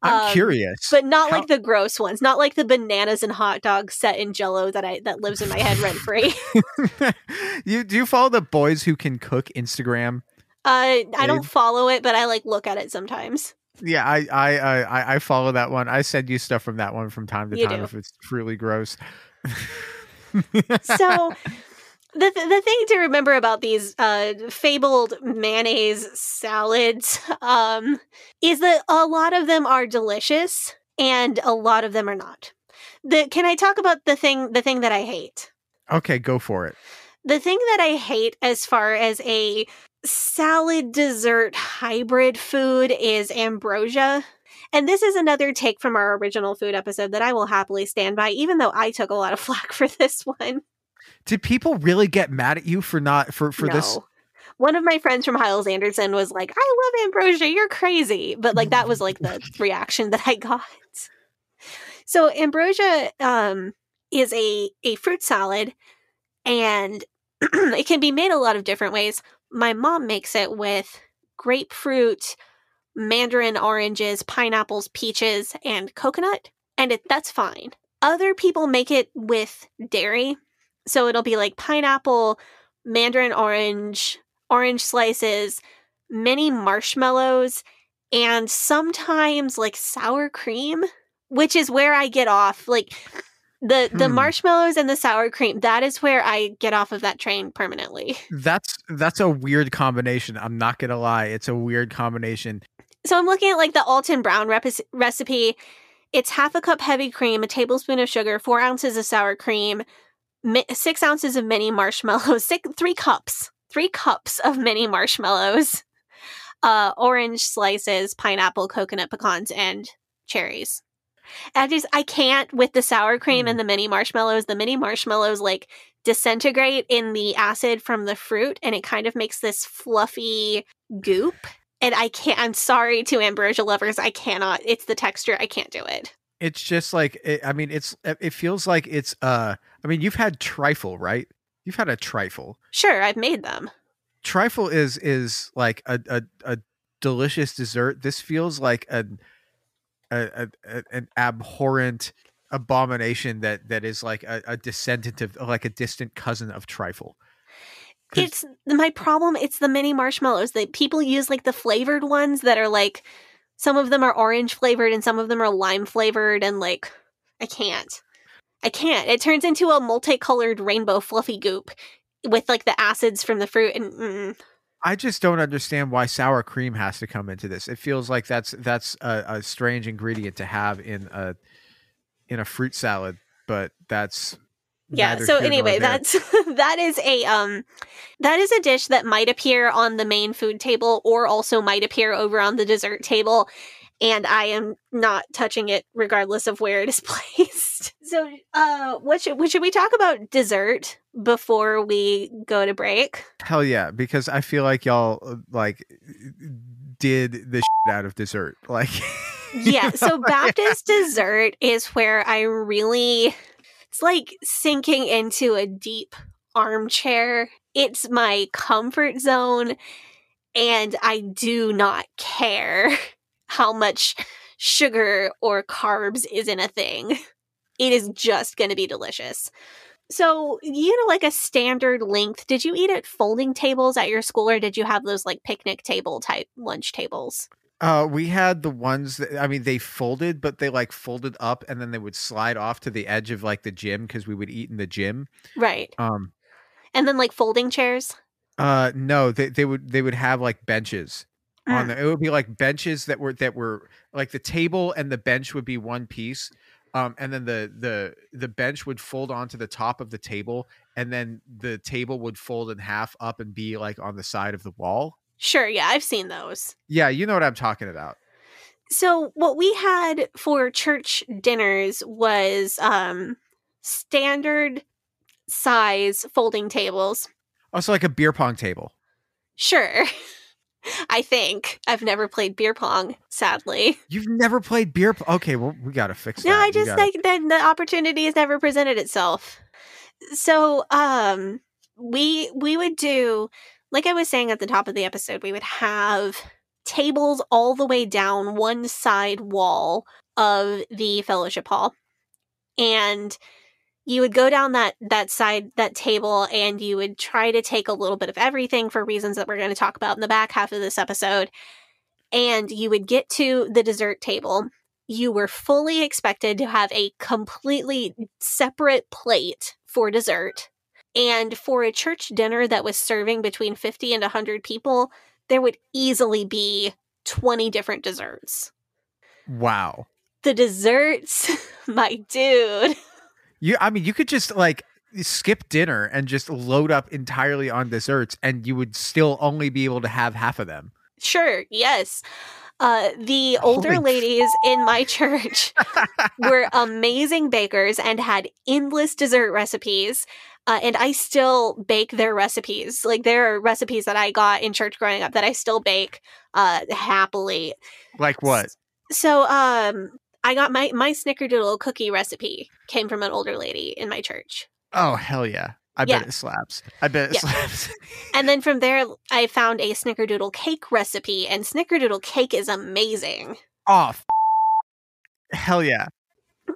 I'm Um, curious but not How- like the gross ones, not like the bananas and hot dogs set in jello that I that lives in my head rent free. [laughs] you do you follow the boys who can cook Instagram? Uh, I don't follow it, but I like look at it sometimes. Yeah, I I I I- follow that one. I send you stuff from that one from time to You time do. if it's truly gross. [laughs] So the th- the thing to remember about these uh, fabled mayonnaise salads um, is that a lot of them are delicious and a lot of them are not. The can I talk about the thing the thing that I hate? okay, go for it. The thing that I hate as far as a salad dessert hybrid food is ambrosia. And this is another take from our original food episode that I will happily stand by, even though I took a lot of [laughs] flack for this one. Did people really get mad at you for not for for this? One of my friends from Hyles Anderson was like, I love ambrosia, you're crazy. But like that was like the [laughs] reaction that I got. So ambrosia um is a a fruit salad and [clears throat] it can be made a lot of different ways. My mom makes it with grapefruit, mandarin oranges, pineapples, peaches, and coconut, and it, that's fine. Other people make it with dairy, So it'll be like pineapple, mandarin orange, orange slices, mini marshmallows, and sometimes like sour cream, which is where I get off. Like the the Hmm. marshmallows and the sour cream, that is where I get off of that train permanently. [laughs] That's that's a weird combination. I'm not gonna lie, it's a weird combination. So I'm looking at like the Alton Brown rep- recipe. It's half a cup heavy cream, a tablespoon of sugar, four ounces of sour cream, six ounces of mini marshmallows, six, three cups, three cups of mini marshmallows, uh, orange slices, pineapple, coconut pecans, and cherries. I just I can't with the sour cream and the mini marshmallows. The mini marshmallows like disintegrate in the acid from the fruit, and it kind of makes this fluffy goop and I can't. I'm sorry to ambrosia lovers. I cannot. It's the texture. I can't do it. It's just like it, I mean, it's it feels like it's uh. I mean, you've had trifle, right? You've had a trifle. Sure, I've made them. Trifle is is like a a, a delicious dessert. This feels like a, a, a an abhorrent abomination that that is like a, a descendant of like a distant cousin of trifle. It's my problem. It's the mini marshmallows that people use, like the flavored ones that are like some of them are orange flavored and some of them are lime flavored, and like I can't. I can't. It turns into a multicolored rainbow fluffy goop with like the acids from the fruit and mm, I just don't understand why sour cream has to come into this. It feels like that's that's a, a strange ingredient to have in a in a fruit salad, but that's yeah so anyway that's [laughs] that is a um that is a dish that might appear on the main food table or also might appear over on the dessert table and i am not touching it regardless of where it is [laughs] placed. So uh what should, what should we talk about dessert before we go to break? Hell yeah, because I feel like y'all uh, like did the [laughs] shit out of dessert. Like yeah so baptist dessert is where i really it's like sinking into a deep armchair. It's my comfort zone and i do not care [laughs] how much sugar or carbs is in a thing. It is just going to be delicious. So you know like a standard length did you eat at folding tables at your school or did you have those like picnic table type lunch tables uh we had the ones that I mean they folded, but they like folded up and then they would slide off to the edge of like the gym because we would eat in the gym. right Um and then like folding chairs uh no, they they would they would have like benches on Mm. there. It would be like benches that were that were like the table and the bench would be one piece. Um, and then the the the bench would fold onto the top of the table, and then the table would fold in half up and be like on the side of the wall. Sure, yeah, I've seen those. Yeah, you know what I'm talking about. So what we had for church dinners was um standard size folding tables. Also, like a beer pong table. Sure. [laughs] I think. I've never played beer pong, sadly. You've never played beer. Po- okay, well, we gotta fix that. No, I just gotta- like that the opportunity has never presented itself. So, um, we we would do like I was saying at the top of the episode, we would have tables all the way down one side wall of the fellowship hall, and you would go down that that side that table and you would try to take a little bit of everything for reasons that we're going to talk about in the back half of this episode. And you would get to the dessert table. You were fully expected to have a completely separate plate for dessert. And for a church dinner that was serving between 50 and 100 people, there would easily be 20 different desserts. wow. The desserts, [laughs] my dude. You, I mean, you could just like skip dinner and just load up entirely on desserts, and you would still only be able to have half of them. Sure, yes. Uh, the [laughs] older Holy f- ladies in my [laughs] church were amazing bakers and had endless dessert recipes. Uh, and I still bake their recipes. Like there are recipes that I got in church growing up that I still bake uh, happily. Like what? So um, I got my my snickerdoodle cookie recipe came from an older lady in my church. Oh hell yeah! I Yeah. bet it slaps. I bet it Yeah. slaps. And then from there, I found a snickerdoodle cake recipe, and snickerdoodle cake is amazing. oh, f- hell yeah!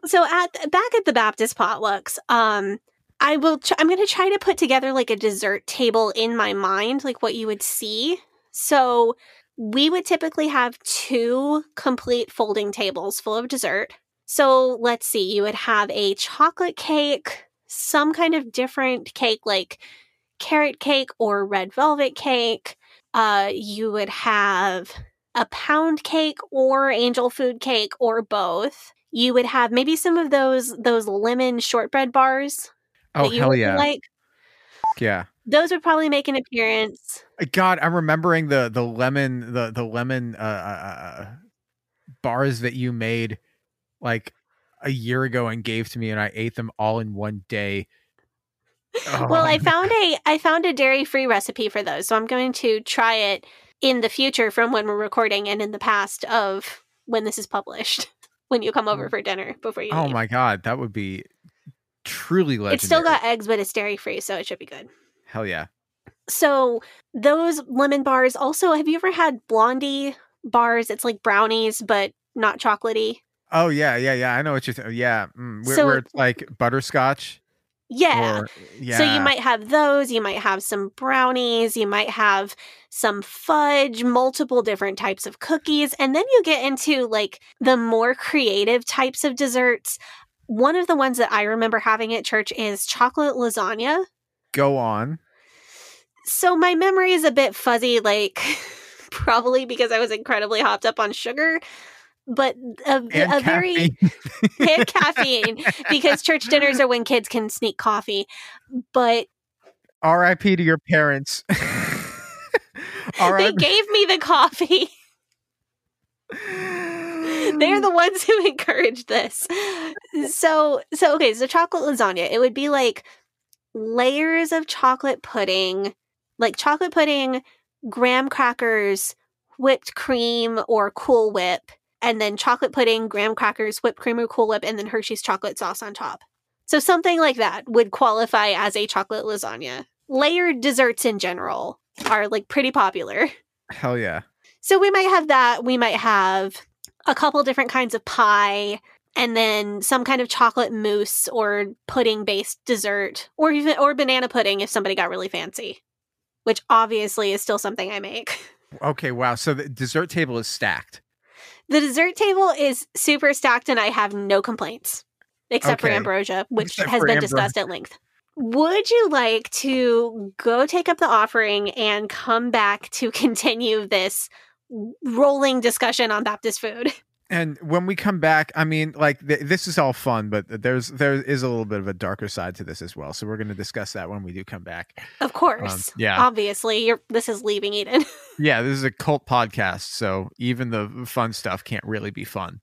so at back at the Baptist potlucks, um, I will. I'm going to try to put together like a dessert table in my mind, like what you would see. So we would typically have two complete folding tables full of dessert. So let's see, you would have a chocolate cake, some kind of different cake like carrot cake or red velvet cake. Uh, you would have a pound cake or angel food cake or both. You would have maybe some of those those lemon shortbread bars. Oh hell yeah, Like yeah. those would probably make an appearance. God, I'm remembering the the lemon the the lemon uh, uh, uh, bars that you made like a year ago and gave to me, and I ate them all in one day. Well, I Oh, found a I found a dairy free recipe for those, so I'm going to try it in the future from when we're recording and in the past of when this is published. [laughs] When you come over for dinner before you. oh leave. my god, that would be truly legendary. It's still got eggs, but it's dairy free, so it should be good. hell yeah. So those lemon bars. Also, have you ever had Blondie bars? It's like brownies, but not chocolatey. Oh yeah, yeah, yeah. I know what you're. Th- yeah, mm, where, So- where it's like butterscotch. Yeah. Or, yeah. So you might have those, you might have some brownies, you might have some fudge, multiple different types of cookies, and then you get into like the more creative types of desserts. One of the ones that I remember having at church is chocolate lasagna. go on. So my memory is a bit fuzzy, like [laughs] probably because I was incredibly hopped up on sugar, but a, And a very [laughs] and [laughs] caffeine because church dinners are when kids can sneak coffee. But R.I.P. to your parents. they gave me the coffee. They're [laughs] the ones who encourage this. So, so okay, so chocolate lasagna, it would be like layers of chocolate pudding, like chocolate pudding, graham crackers, whipped cream or Cool Whip, and then chocolate pudding, graham crackers, whipped cream or Cool Whip, and then Hershey's chocolate sauce on top. So something like that would qualify as a chocolate lasagna. Layered desserts in general are like pretty popular. Hell yeah. So we might have that. We might have a couple different kinds of pie and then some kind of chocolate mousse or pudding based dessert or even or banana pudding if somebody got really fancy, which obviously is still something I make. [laughs] Okay, wow. So the dessert table is stacked. The dessert table is super stacked and I have no complaints except for ambrosia, which Except has been ambro- discussed at length. Would you like to go take up the offering and come back to [laughs] continue this rolling discussion on Baptist food? [laughs] And when we come back, I mean, like th- this is all fun, but there's there is a little bit of a darker side to this as well. So we're going to discuss that when we do come back. Of course. Um, yeah. Obviously, you're this is leaving Eden. [laughs] Yeah, this is a cult podcast, so even the fun stuff can't really be fun.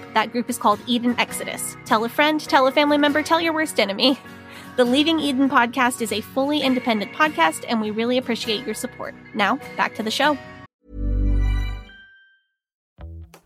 group. That group is called Eden Exodus. Tell a friend, tell a family member, tell your worst enemy. The Leaving Eden podcast is a fully independent podcast, and we really appreciate your support. Now, back to the show.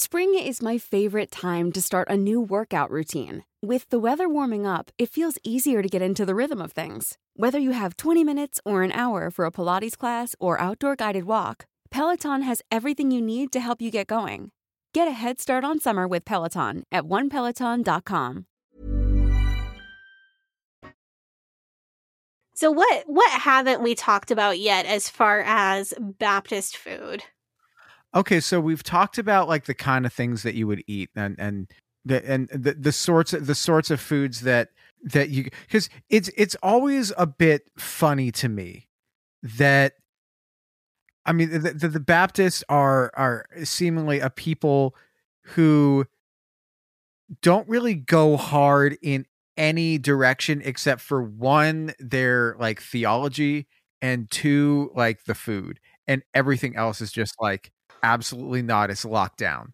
Spring is my favorite time to start a new workout routine. With the weather warming up, it feels easier to get into the rhythm of things. Whether you have 20 minutes or an hour for a Pilates class or outdoor guided walk, Peloton has everything you need to help you get going. Get a head start on summer with Peloton at onepeloton.com. So what what haven't we talked about yet as far as Baptist food? Okay, so we've talked about like the kind of things that you would eat and and the and the, the sorts of the sorts of foods that that you because it's it's always a bit funny to me that I mean the, the, the Baptists are are seemingly a people who don't really go hard in any direction except for one their like theology and two like the food. And everything else is just like absolutely not it's locked down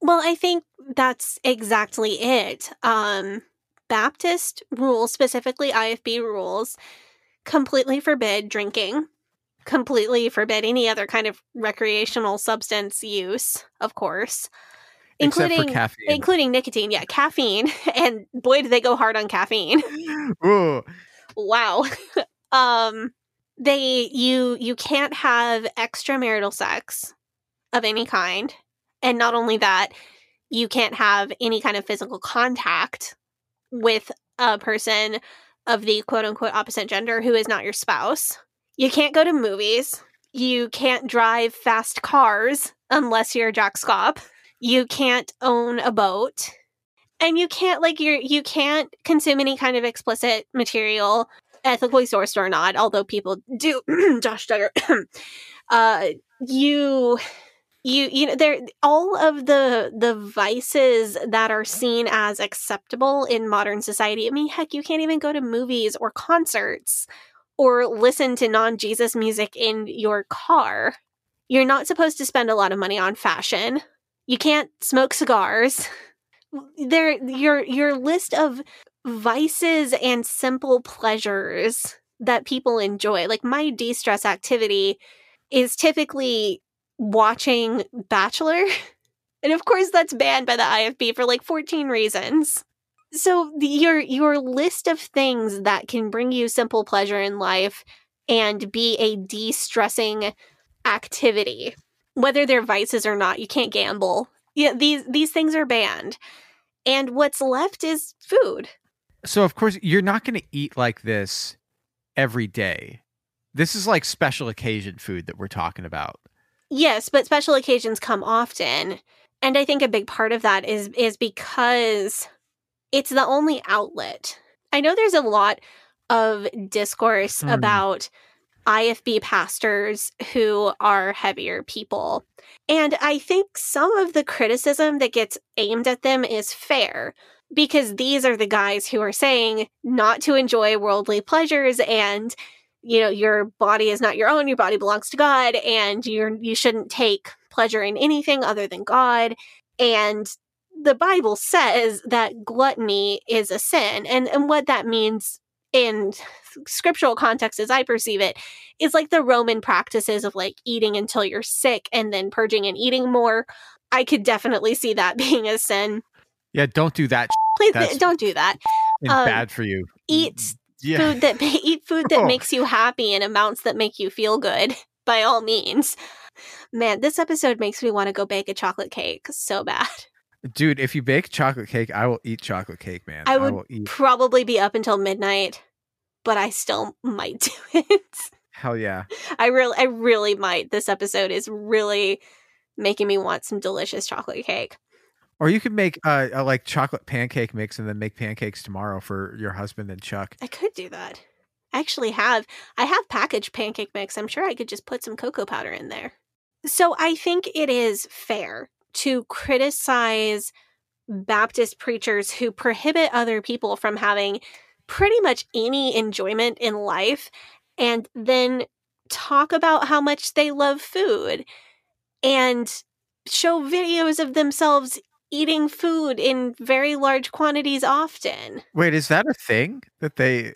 Well, I think that's exactly it. Um, Baptist rules, specifically IFB rules, completely forbid drinking, completely forbid any other kind of recreational substance use, of course, except including caffeine including nicotine. Yeah, caffeine, [laughs] and boy, do they go hard on caffeine. [laughs] Ooh. wow. [laughs] um, they you you can't have extramarital sex of any kind, and not only that, you can't have any kind of physical contact with a person of the quote unquote opposite gender who is not your spouse. You can't go to movies. You can't drive fast cars unless you're Jack Schaap. You can't own a boat. And you can't like you're you can't consume any kind of explicit material, ethically sourced or not, although people do [clears throat] Josh Duggar. [clears throat] uh you you you know there all of the the vices that are seen as acceptable in modern society i mean heck you can't even go to movies or concerts or listen to non-jesus music in your car. You're not supposed to spend a lot of money on fashion. You can't smoke cigars. There your your list of vices and simple pleasures that people enjoy like my de-stress activity is typically watching Bachelor. And of course that's banned by the IFB for like 14 reasons. So the, your your list of things that can bring you simple pleasure in life and be a de-stressing activity, whether they're vices or not, you can't gamble. Yeah, these these things are banned. And what's left is food. So of course you're not going to eat like this every day. This is like special occasion food that we're talking about. Yes, but special occasions come often. And I think a big part of that is is because it's the only outlet. I know there's a lot of discourse Hmm. about IFB pastors who are heavier people. And I think some of the criticism that gets aimed at them is fair because these are the guys who are saying not to enjoy worldly pleasures and you know your body is not your own your body belongs to god and you're you shouldn't take pleasure in anything other than god and the bible says that gluttony is a sin and and what that means in scriptural context as i perceive it is like the roman practices of like eating until you're sick and then purging and eating more i could definitely see that [laughs] being a sin Yeah, don't do that. please That's- don't do that It's Um, bad for you. eat Yeah. food that eat food that Oh. makes you happy and amounts that make you feel good [laughs] by all means man this episode makes me want to go bake a chocolate cake so bad Dude, if you bake chocolate cake, I will eat chocolate cake, man. I would will eat. probably be up until midnight but i still might do [laughs] it Hell yeah. i really i really might this episode is really making me want some delicious chocolate cake Or you could make uh, a like chocolate pancake mix and then make pancakes tomorrow for your husband and Chuck. i could do that. I actually have i have packaged pancake mix. I'm sure i could just put some cocoa powder in there. So i think it is fair to criticize baptist preachers who prohibit other people from having pretty much any enjoyment in life and then talk about how much they love food and show videos of themselves eating food in very large quantities often Wait, is that a thing that they?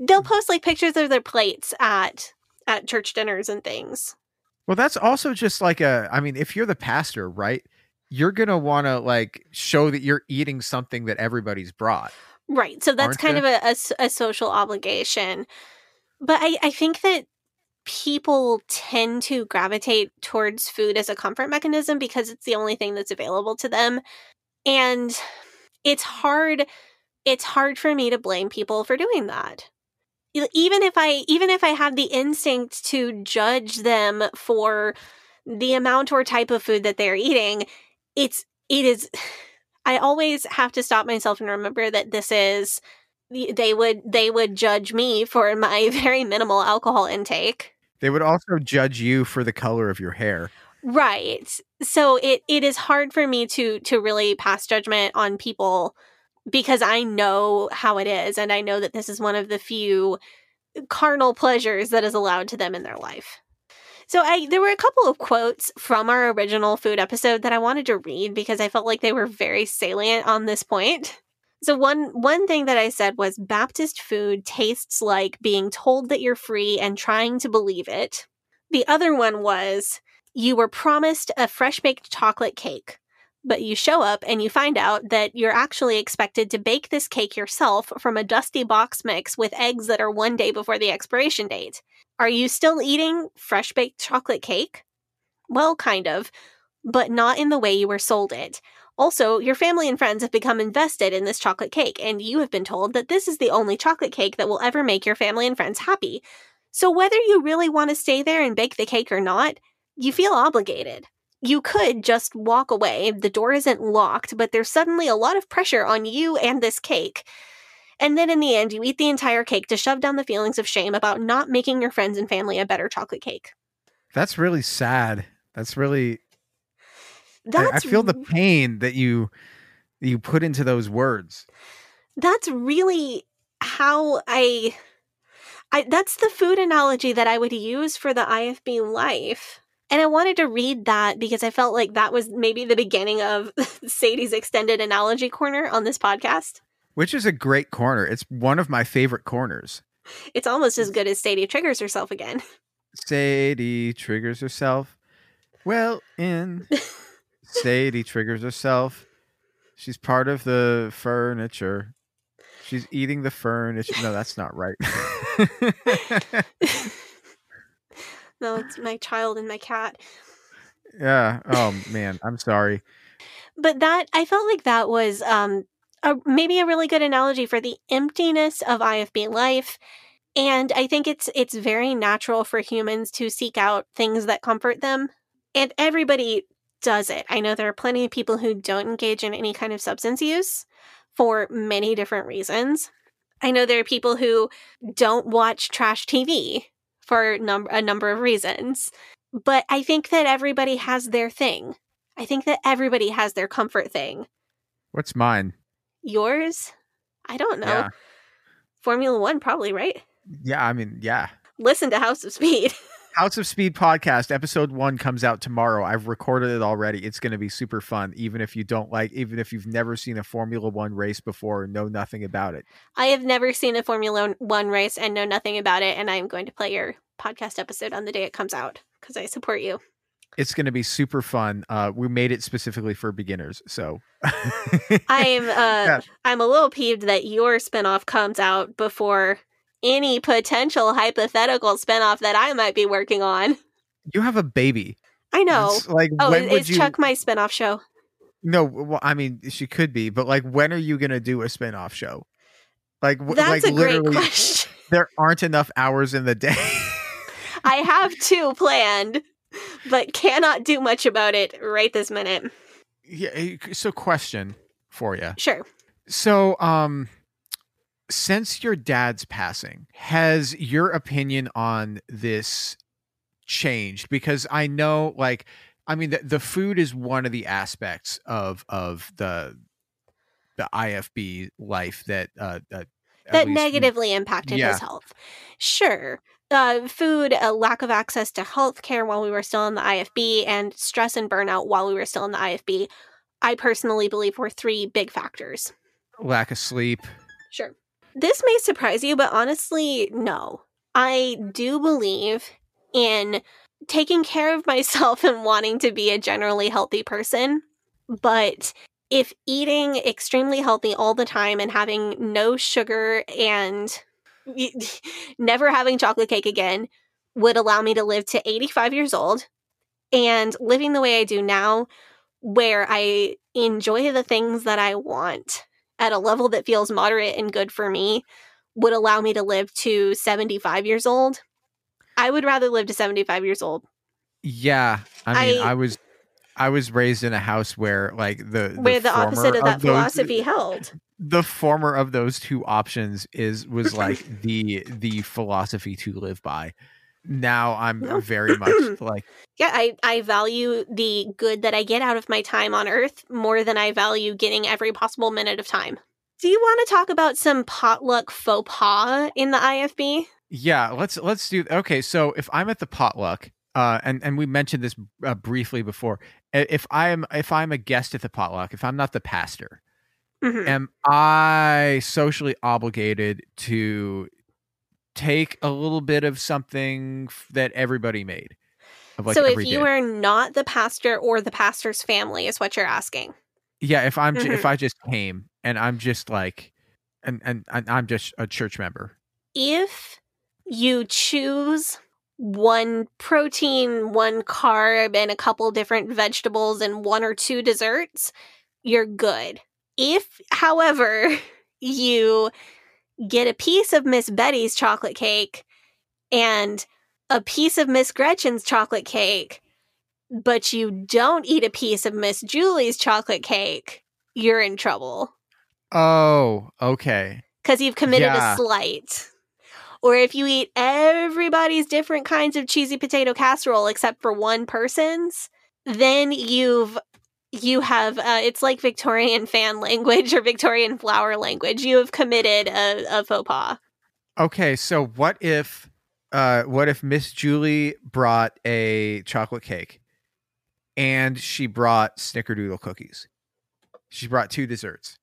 they'll post like pictures of their plates at at church dinners and things. Well, that's also just like a. I mean, if you're the pastor, right? You're gonna want to like show that you're eating something that everybody's brought. Right. So that's Aren't kind of a social obligation. But I, I think that people tend to gravitate towards food as a comfort mechanism because it's the only thing that's available to them. And it's hard it's hard for me to blame people for doing that. Even if I even if I have the instinct to judge them for the amount or type of food that they're eating, it's it is [sighs] I always have to stop myself and remember that this is they would they would judge me for my [laughs] very minimal alcohol intake. They would also judge you for the color of your hair. Right. So it it is hard for me to to really pass judgment on people because I know how it is and I know that this is one of the few carnal pleasures that is allowed to them in their life. So I there were a couple of quotes from our original food episode that I wanted to read because I felt like they were very salient on this point. So one one thing that I said was Baptist food tastes like being told that you're free and trying to believe it. The other one was you were promised a fresh baked chocolate cake, but you show up and you find out that you're actually expected to bake this cake yourself from a dusty box mix with eggs that are one day before the expiration date. Are you still eating fresh baked chocolate cake? Well, kind of, but not in the way you were sold it. Also, your family and friends have become invested in this chocolate cake, and you have been told that this is the only chocolate cake that will ever make your family and friends happy. So, whether you really want to stay there and bake the cake or not, you feel obligated. You could just walk away, the door isn't locked, but there's suddenly a lot of pressure on you and this cake. And then in the end, you eat the entire cake to shove down the feelings of shame about not making your friends and family a better chocolate cake. That's really sad. That's really. That's I, I feel the pain that you you put into those words. That's really how I. I that's the food analogy that I would use for the IFB life. And I wanted to read that because I felt like that was maybe the beginning of [laughs] Sadie's extended analogy corner on this podcast. Which is a great corner. It's one of my favorite corners. It's almost as good as Sadie triggers herself again. Sadie triggers herself. Well, in [laughs] Sadie triggers herself. She's part of the furniture. She's eating the furniture. No, that's not right. [laughs] no, it's my child and my cat. Yeah. Oh man, I'm sorry. But that I felt like that was um a, maybe a really good analogy for the emptiness of IFB life. And I think it's it's very natural for humans to seek out things that comfort them. And everybody does it. I know there are plenty of people who don't engage in any kind of substance use for many different reasons. I know there are people who don't watch trash TV for num- a number of reasons. But I think that everybody has their thing. I think that everybody has their comfort thing. What's mine? Yours? I don't know. Yeah. Formula One, probably, right? Yeah, I mean, yeah. Listen to House of Speed. [laughs] House of Speed podcast episode one comes out tomorrow. I've recorded it already. It's going to be super fun, even if you don't like, even if you've never seen a Formula One race before and know nothing about it. I have never seen a Formula One race and know nothing about it, and I'm going to play your podcast episode on the day it comes out because I support you. It's going to be super fun. Uh, we made it specifically for beginners, so I'm [laughs] uh, yeah. I'm a little peeved that your spinoff comes out before any potential hypothetical spinoff that I might be working on. You have a baby. I know. It's like, oh, when is you... Chuck my spinoff show? No, well, I mean, she could be, but like, when are you going to do a spinoff show? Like, that's like a literally, great question. [laughs] There aren't enough hours in the day. [laughs] I have two planned, but cannot do much about it right this minute. Yeah. So, question for you. Sure. So, um, since your dad's passing, has your opinion on this changed? Because I know, like, I mean, the, the food is one of the aspects of of the the IFB life that uh, uh that negatively we, impacted yeah. his health. Sure. Uh, food, a lack of access to health care while we were still in the IFB, and stress and burnout while we were still in the IFB, I personally believe were three big factors. Lack of sleep. Sure. This may surprise you, but honestly, no. I do believe in taking care of myself [laughs] and wanting to be a generally healthy person. But if eating extremely healthy all the time and having no sugar and [laughs] never having chocolate cake again would allow me to live to 85 years old and living the way I do now, where I enjoy the things that I want at a level that feels moderate and good for me would allow me to live to 75 years old. I would rather live to 75 years old. Yeah. I mean, I, I was I was raised in a house where like the, the where the opposite of that of those, philosophy held. the former of those two options is was like [laughs] the the philosophy to live by. Now I'm No. [laughs] very much like Yeah, I, I value the good that I get out of my time on Earth more than I value getting every possible minute of time. Do you want to talk about some potluck faux pas in the IFB? yeah. Let's let's do okay. So if I'm at the potluck, uh, and and we mentioned this uh, briefly before, if I'm if I'm a guest at the potluck, if I'm not the pastor, Mhm. am I socially obligated to take a little bit of something f- that everybody made? Like so if you dish? are not the pastor or the pastor's family, is what you're asking. yeah, if I'm j if. Mm-hmm. I just came and I'm just like, and and, and I'm just a church member. If you choose one protein, one carb, and a couple different vegetables and one or two desserts, you're good. If, however, [laughs] you get a piece of Miss Betty's chocolate cake and a piece of Miss Gretchen's chocolate cake, but you don't eat a piece of Miss Julie's chocolate cake, you're in trouble Oh, okay. because you've committed Yeah. a slight. Or if you eat everybody's different kinds of cheesy potato casserole except for one person's, then you've you have uh, it's like Victorian fan language or Victorian flower language. You have committed a, a faux pas. Okay, so what if uh what if Miss Julie brought a chocolate cake and she brought snickerdoodle cookies? She brought two desserts.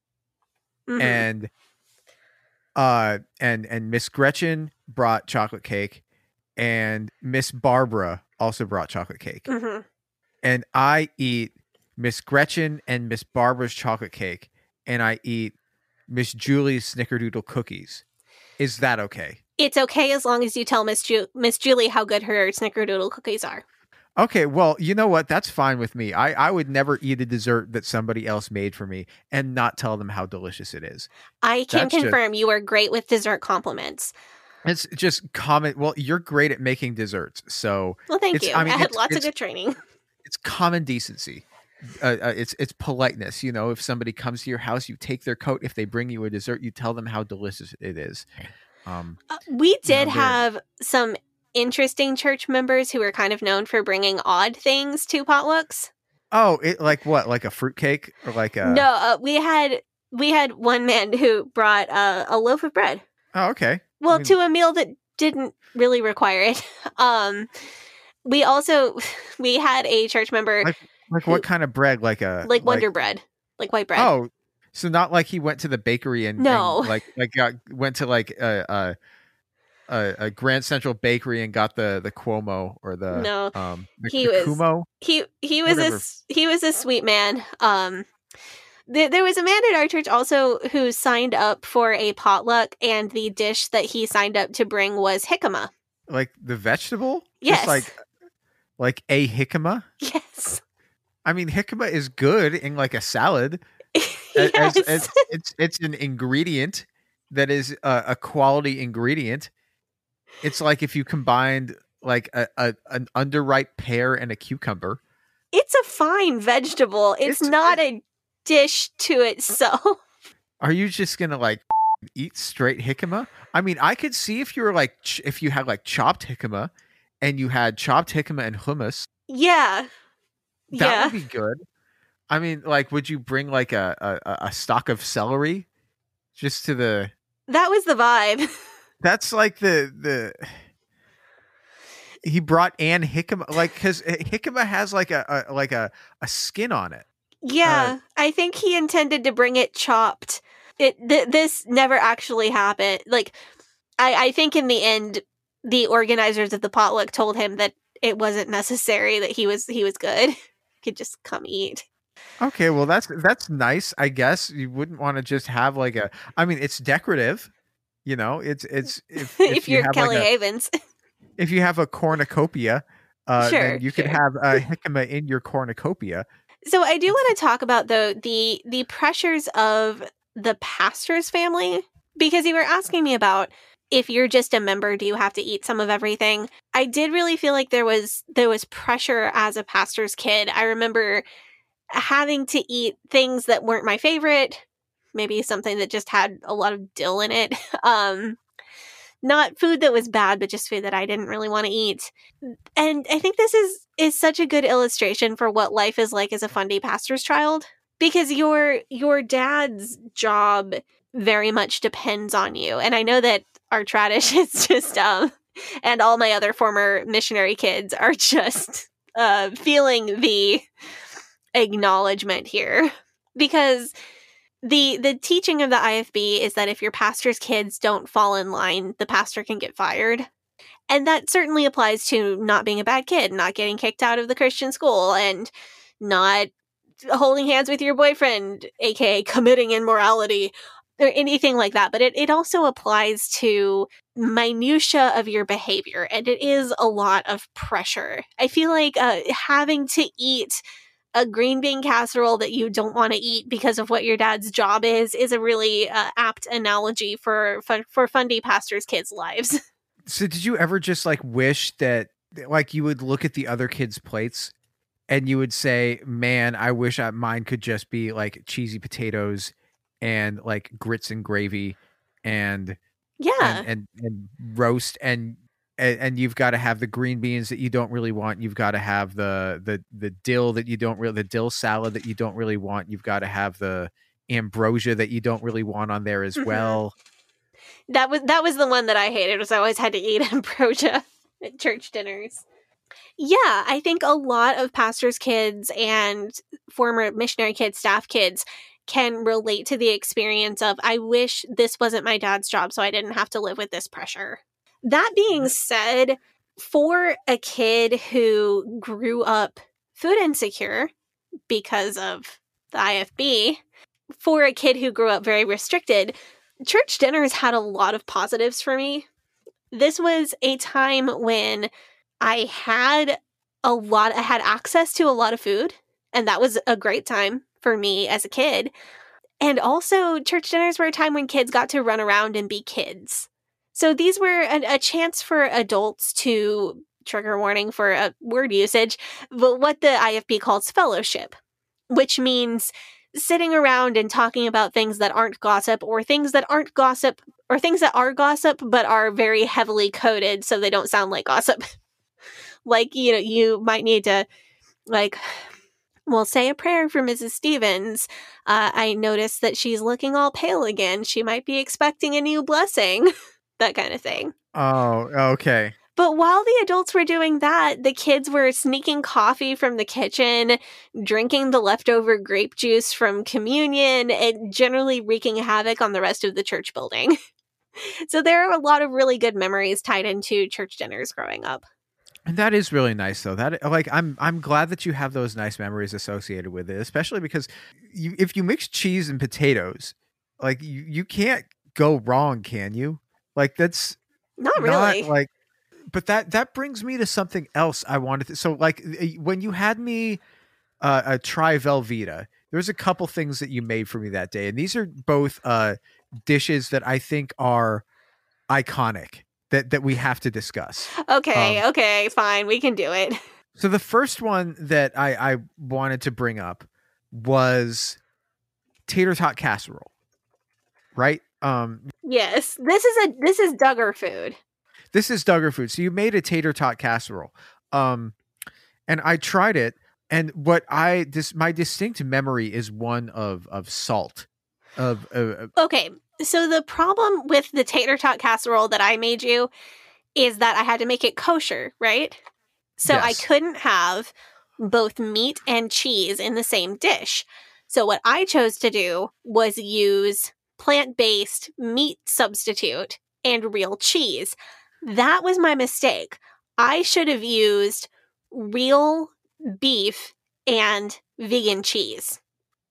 Mhm. And uh and and Miss Gretchen brought chocolate cake and Miss Barbara also brought chocolate cake. Mhm. And I eat Miss Gretchen and Miss Barbara's chocolate cake and I eat Miss Julie's snickerdoodle cookies. Is that okay? It's okay as long as you tell Miss Ju- Miss Julie how good her snickerdoodle cookies are. Okay, well, you know what? That's fine with me. I, I would never eat a dessert that somebody else made for me and not tell them how delicious it is. I can That's just- confirm you are great with dessert compliments. It's just common. Well, you're great at making desserts, so Well, thank It's- you. I I, had lots of good training. it's common decency. Uh, uh, it's it's politeness. You know, if somebody comes to your house, you take their coat. If they bring you a dessert, you tell them how delicious it is. Um, Uh, we did they're- have some interesting church members who were kind of known for bringing odd things to potlucks. oh, it like what? Like a fruitcake or like a? no, uh, we had we had one man who brought uh, a loaf of bread. Oh, okay. Well, mean- to a meal that didn't really require it. [laughs] Um, we also [laughs] we had a church member Like Like what kind of bread? Like a like Wonder Bread, like white bread. Oh, so not like he went to the bakery and and, No. like like got went to like a a, a, Grand Central bakery and got the the Como or the No. um the, He the was- Como. he he was a Whatever. he was a sweet man. Um, there, there was a man at our church also who signed up for a potluck, and the dish that he signed up to bring was jicama. like the vegetable. Yes. Just like like a jicama. [laughs] Yes, I mean, jicama is good in like a salad. [laughs] Yes. as- as- [laughs] it's it's an ingredient that is a, a quality ingredient. It's like if you combined like a, a an underripe pear and a cucumber. it's a fine vegetable. It's, It's- not a dish to itself. [laughs] Are you just gonna like eat straight jicama? I mean, I could see if you were like ch- if you had like chopped jicama, and you had chopped jicama and hummus. yeah, That yeah. would be good. I mean, like, would you bring like a a, a stock of celery just to the? that was the vibe. [laughs] That's like the the. He brought Anne jicama, like, because eh, jicama has like a, a like a, a skin on it. Uh, yeah, I think he intended to bring it chopped. It th- this never actually happened. Like, I I think in the end, the organizers of the potluck told him that it wasn't necessary. That he was he was good. [laughs] Could just come eat. Okay, well that's that's nice. I guess you wouldn't want to just have like a. I mean, it's decorative. You know, it's [laughs] it's if, If, if you you're have Kelly like a, Havens, if you have a cornucopia, uh, Sure, then you could have a [laughs] jicama in your cornucopia. so I do want to talk about though the the pressures of the pastor's family because you were asking me about if you're just a member do you have to eat some of everything i did really feel like there was there was pressure as a pastor's kid i remember having to eat things that weren't my favorite maybe something that just had a lot of dill in it. [laughs] Um, not food that was bad, but just food that I didn't really want to eat. And I think this is is such a good illustration for what life is like as a Fundy pastor's child because your your dad's job very much depends on you. And I know that our tradish [laughs] is just um and all my other former missionary kids are just uh feeling the acknowledgement here because the the teaching of the IFB is that if your pastor's kids don't fall in line, the pastor can get fired. And that certainly applies to not being a bad kid, not getting kicked out of the Christian school and not holding hands with your boyfriend, aka committing immorality or anything like that. But it, it also applies to minutia of your behavior and it is a lot of pressure. I feel like uh, having to eat a green bean casserole that you don't want to eat because of what your dad's job is is a really uh, apt analogy for, for fundy pastors kids lives [laughs] so did you ever just like wish that like you would look at the other kids plates and you would say man i wish I, mine could just be like cheesy potatoes and like grits and gravy and yeah and and, and roast and and, and you've got to have the green beans that you don't really want. You've got to have the the the dill that you don't really the dill salad that you don't really want. You've got to have the ambrosia that you don't really want on there as Mhm. well. that was that was the one that i hated was i always had to eat [laughs] ambrosia at church dinners yeah i think a lot of pastors kids and former missionary kids staff kids can relate to the experience of i wish this wasn't my dad's job so i didn't have to live with this pressure. That being mm-hmm. said for a kid who grew up food insecure because of the ifb for a kid who grew up very restricted church dinners had a lot of positives for me. This was a time when I had a lot, I had access to a lot of food, and that was a great time for me as a kid. And also, church dinners were a time when kids got to run around and be kids. So these were a, a chance for adults to, trigger warning for a word usage, but what the IFB calls fellowship, which means sitting around and talking about things that aren't gossip or things that aren't gossip or things that are gossip but are very heavily coded so they don't sound like gossip. [laughs] like, you know, you might need to like well, say a prayer for Mrs. Stevens. Uh, I noticed that she's looking all pale again. She might be expecting a new blessing. [laughs] that kind of thing. Oh, okay. But while the adults were doing that, the kids were sneaking coffee from the kitchen, drinking the leftover grape juice from communion, and generally wreaking havoc on the rest of the church building. [laughs] so there are a lot of really good memories tied into church dinners growing up. And that is really nice though. That like I'm I'm glad that you have those nice memories associated with it, especially because you if you mix cheese and potatoes, like you, you can't go wrong, can you? Like that's Not really. not like but that that brings me to something else I wanted to so like when you had me uh, uh try Velveeta, there's a couple things that you made for me that day, and these are both uh dishes that I think are iconic that that we have to discuss. okay, um, okay, fine. We can do it. [laughs] So the first one that I I wanted to bring up was tater tot casserole. Right? Um Yes. This is a this is Duggar food. this is Duggar food. So you made a tater tot casserole. Um and I tried it and what I this my distinct memory is one of of salt. Of uh, Okay, so the problem with the tater tot casserole that I made you is that I had to make it kosher, right? So I couldn't have both meat and cheese in the same dish. So what I chose to do was use plant-based meat substitute and real cheese. That was my mistake. I should have used real beef and vegan cheese.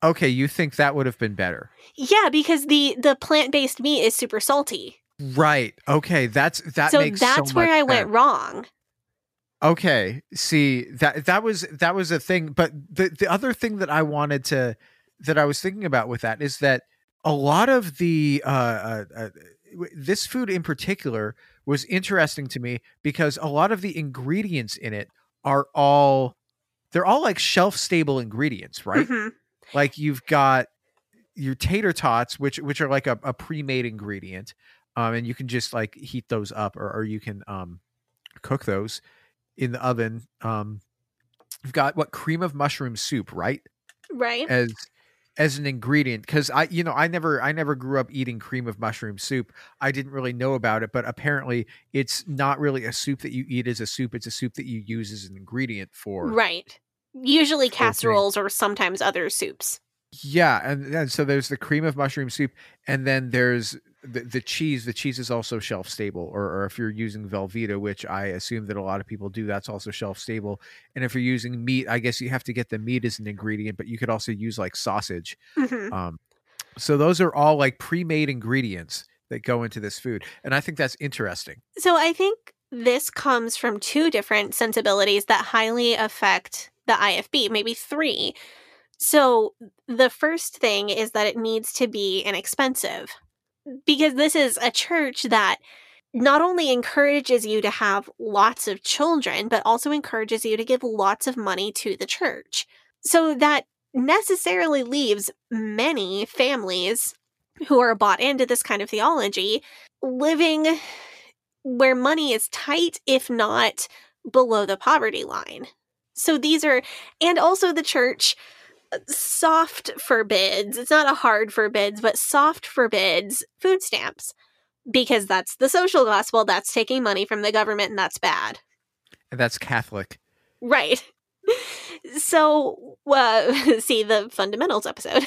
Okay, you think that would have been better. Yeah, because the the plant-based meat is super salty. Right. Okay, that's that so makes that's so where I went wrong. Okay. See, that that was that was a thing, but the the other thing that I wanted to that I was thinking about with that is that a lot of the uh, uh, uh this food in particular was interesting to me because a lot of the ingredients in it are all they're all like shelf stable ingredients, right? Mhm. Like you've got your tater tots, which which are like a, a pre-made ingredient, um, and you can just like heat those up, or, or you can um, cook those in the oven. Um, you've got what cream of mushroom soup, right? Right. As as an ingredient because i you know i never i never grew up eating cream of mushroom soup i didn't really know about it but apparently it's not really a soup that you eat as a soup it's a soup that you use as an ingredient for right. Usually casseroles or sometimes other soups. yeah and, and so there's the cream of mushroom soup and then there's the, the cheese. The cheese is also shelf stable or, or if you're using velveeta which i assume that a lot of people do that's also shelf stable. And if you're using meat i guess you have to get the meat as an ingredient but you could also use like sausage. Mhm. um, so those are all like pre-made ingredients that go into this food and i think that's interesting. So I think this comes from two different sensibilities that highly affect the IFB, maybe three. So the first thing is that it needs to be inexpensive because this is a church that not only encourages you to have lots of children, but also encourages you to give lots of money to the church. So that necessarily leaves many families who are bought into this kind of theology living where money is tight, if not below the poverty line. So these are, and also the church uh, soft forbids, it's not a hard forbids, but soft forbids food stamps because that's the social gospel, that's taking money from the government, and that's bad. and that's catholic Right. So, uh, [laughs] see the fundamentals episode.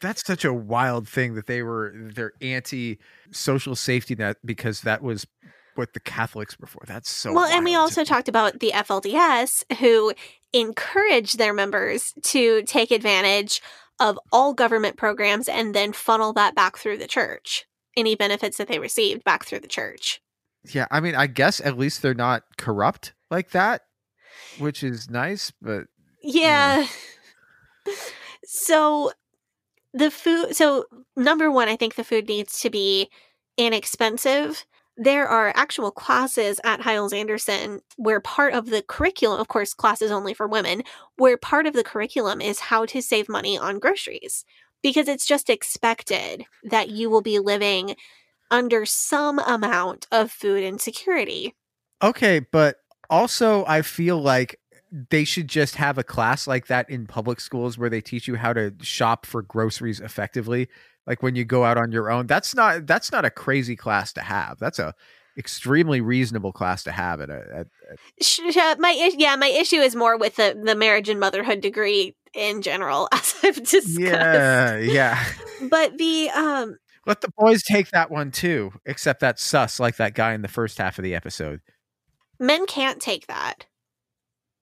that's such a wild thing that they were they're anti social safety net because that was what the catholics for that's so well, and we also talked about the FLDS who encourage their members to take advantage of all government programs and then funnel that back through the church. Any benefits that they received back through the church. yeah i mean i guess at least they're not corrupt like that which is nice but Yeah. [laughs] so the food so number 1 I think the food needs to be inexpensive. There are actual classes at Hyles Anderson where part of the curriculum, of course, classes only for women, where part of the curriculum is how to save money on groceries because it's just expected that you will be living under some amount of food insecurity. Okay, but also I feel like they should just have a class like that in public schools where they teach you how to shop for groceries effectively. Like when you go out on your own. That's not that's not a crazy class to have. That's a extremely reasonable class to have at a at, at sh- my yeah, my issue is more with the the marriage and motherhood degree in general, [laughs] as I've discussed. Yeah, yeah. [laughs] But the um, Let the boys take that one too, except that's sus like that guy in the first half of the episode. men can't take that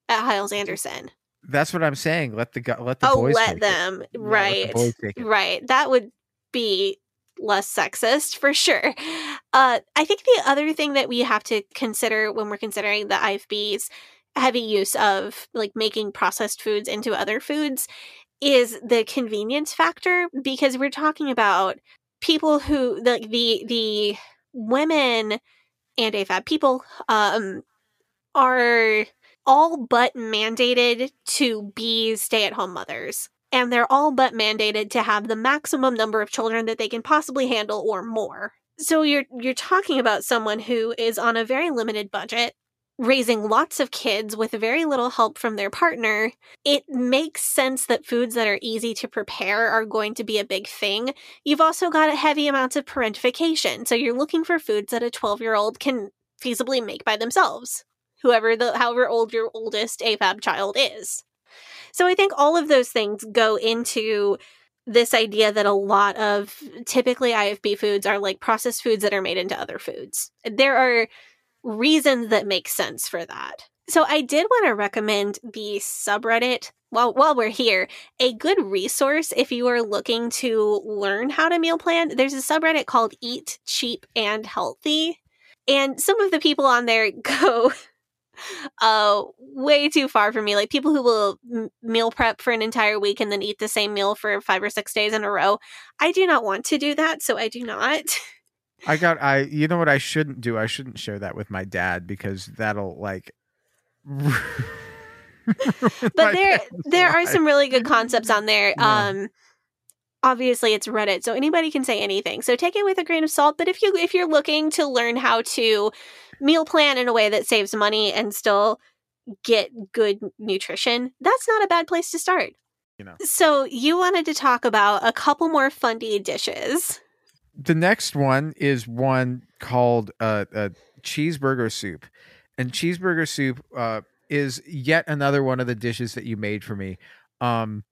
at Hyles Anderson. That's what I'm saying. Let the let the oh, boys let take it. them Yeah, let the right, boys right. That would be less sexist for sure. Uh, I think the other thing that we have to consider when we're considering the IFB's heavy use of like making processed foods into other foods is the convenience factor because we're talking about people who the the the women and AFAB people um are all but mandated to be stay-at-home mothers and they're all but mandated to have the maximum number of children that they can possibly handle or more. So you're you're talking about someone who is on a very limited budget raising lots of kids with very little help from their partner, it makes sense that foods that are easy to prepare are going to be a big thing. You've also got heavy amounts of parentification. So you're looking for foods that a 12 year old can feasibly make by themselves, whoever the, however old your oldest AFAB child is. So I think all of those things go into this idea that a lot of typically IFB foods are like processed foods that are made into other foods. There are reasons that make sense for that. So I did want to recommend the subreddit while while we're here, a good resource if you are looking to learn how to meal plan. There's a subreddit called Eat Cheap and Healthy. And some of the people on there [laughs] go uh way too far for me like people who will m- meal prep for an entire week and then eat the same meal for 5 or 6 days in a row i do not want to do that so i do not I got I you know what I shouldn't do? I shouldn't share that with my dad because that'll like [laughs] but there there are some really good concepts on there Yeah. um obviously it's Reddit, so anybody can say anything. So take it with a grain of salt. But if you if you're looking to learn how to meal plan in a way that saves money and still get good nutrition, that's not a bad place to start. You know. So you wanted to talk about a couple more fundy dishes. The next one is one called uh, uh, cheeseburger soup, and cheeseburger soup uh, is yet another one of the dishes that you made for me. Um,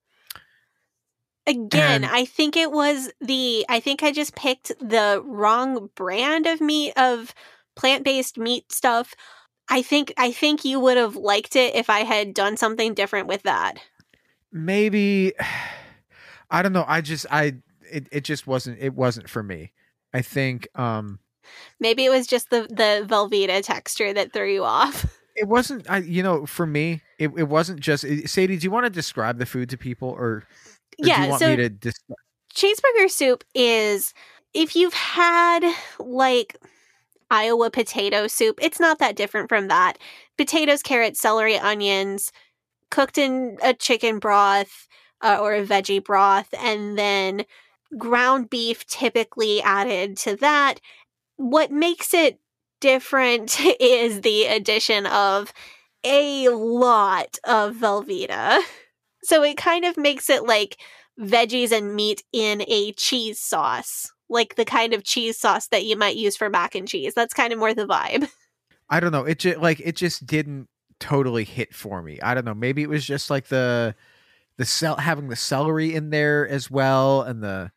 Again, And- I think it was the I think I just picked the wrong brand of meat of plant-based meat stuff. I think I think you would have liked it if I had done something different with that. maybe [sighs] I don't know. I just I it, it just wasn't it wasn't for me. I think um Maybe it was just the the Velveeta texture that threw you off. [laughs] it wasn't I you know for me it, it wasn't just eh, Sadie. Do you want to describe the food to people or, Yeah, so- dis- cheeseburger soup is if you've had like Iowa potato soup, it's not that different from that. Potatoes, carrots, celery, onions, cooked in a chicken broth uh, or a veggie broth, and then ground beef typically added to that. What makes it different [laughs] is the addition of a lot of Velveeta. [laughs] So it kind of makes it like veggies and meat in a cheese sauce, like the kind of cheese sauce that you might use for mac and cheese. That's kind of more the vibe. [laughs] I don't know. It just like it just didn't totally hit for me. I don't know. Maybe it was just like the the cell having the celery in there as well and the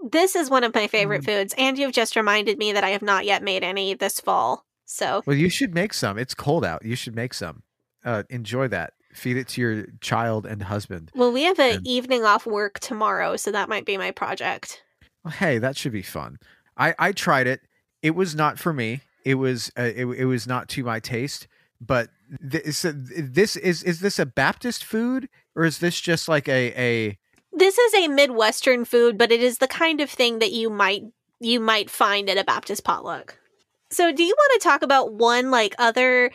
This is one of my favorite foods, and you've just reminded me that I have not yet made any this fall. So Well, you should make some. It's cold out. You should make some. Uh enjoy that. Feed it to your child and husband. well, we have an And- evening off work tomorrow, so that might be my project. Well, hey, that should be fun. I I tried it. It was not for me. It was uh, it, it was not to my taste. But this this is is this a Baptist food or is this just like a a This is a Midwestern food, but it is the kind of thing that you might you might find at a Baptist potluck. So, do you want to talk about one like other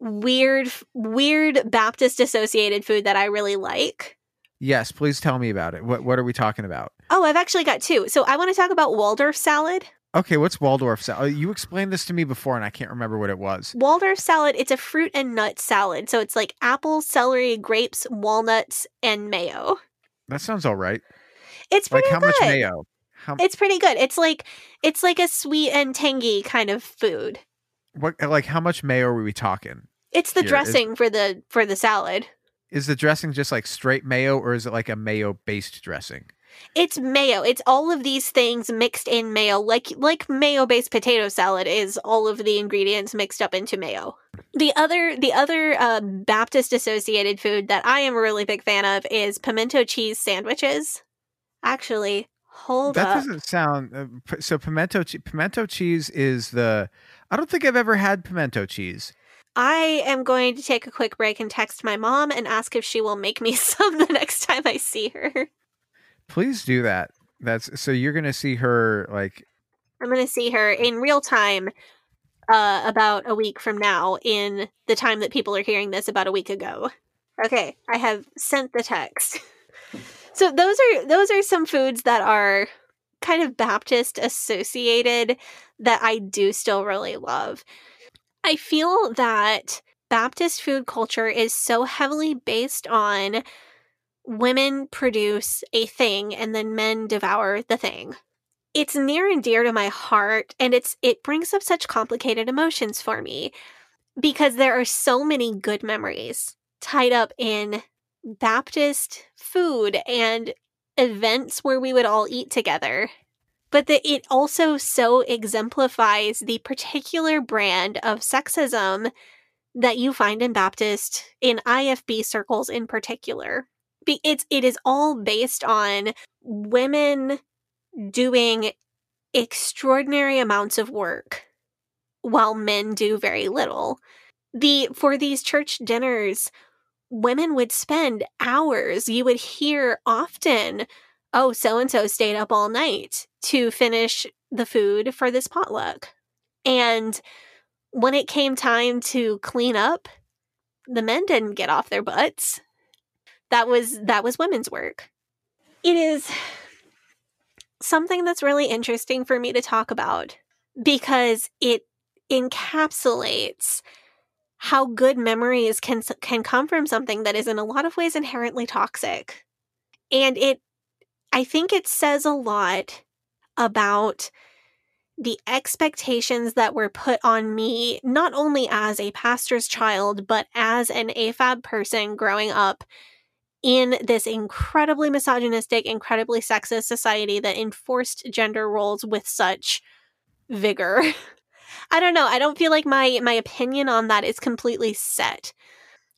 weird weird Baptist associated food that I really like? yes? Please tell me about it. What what are we talking about? Oh, I've actually got two. So, I want to talk about Waldorf salad. Okay, what's Waldorf salad? Uh, you explained this to me before, and I can't remember what it was. Waldorf salad, it's a fruit and nut salad. So, it's like apples, celery, grapes, walnuts, and mayo. That sounds all right. It's Like pretty how good. much mayo? How It's pretty good. It's like it's like a sweet and tangy kind of food. What like how much mayo are we talking? It's the Here, is- dressing for the for the salad. Is the dressing just like straight mayo, or is it like a mayo based dressing? It's mayo. It's all of these things mixed in mayo, like like mayo based potato salad is all of the ingredients mixed up into mayo. The other the other uh, Baptist associated food that I am a really big fan of is pimento cheese sandwiches. Actually, hold that up. doesn't sound uh, p- so. Pimento che- pimento cheese is the. I don't think I've ever had pimento cheese. I am going to take a quick break and text my mom and ask if she will make me [laughs] some the next time I see her. Please do that. That's so you're gonna see her like I'm going to see her in real time uh, about a week from now, in the time that people are hearing this about a week ago. Okay, I have sent the text. [laughs] so those are those are some foods that are kind of Baptist associated that I do still really love. I feel that Baptist food culture is so heavily based on women produce a thing and then men devour the thing it's near and dear to my heart and it's it brings up such complicated emotions for me because there are so many good memories tied up in baptist food and events where we would all eat together but that it also so exemplifies the particular brand of sexism that you find in baptist in ifb circles in particular it's it is all based on women doing extraordinary amounts of work while men do very little. The for these church dinners, women would spend hours. You would hear often, "Oh, so and so stayed up all night to finish the food for this potluck." And when it came time to clean up, the men didn't get off their butts. That was that was women's work. it is something that's really interesting for me to talk about because it encapsulates how good memories can can come from something that is in a lot of ways inherently toxic. And it I think it says a lot about the expectations that were put on me, not only as a pastor's child, but as an AFAB person growing up in this incredibly misogynistic, incredibly sexist society that enforced gender roles with such vigor. [laughs] I don't know. I don't feel like my my opinion on that is completely set.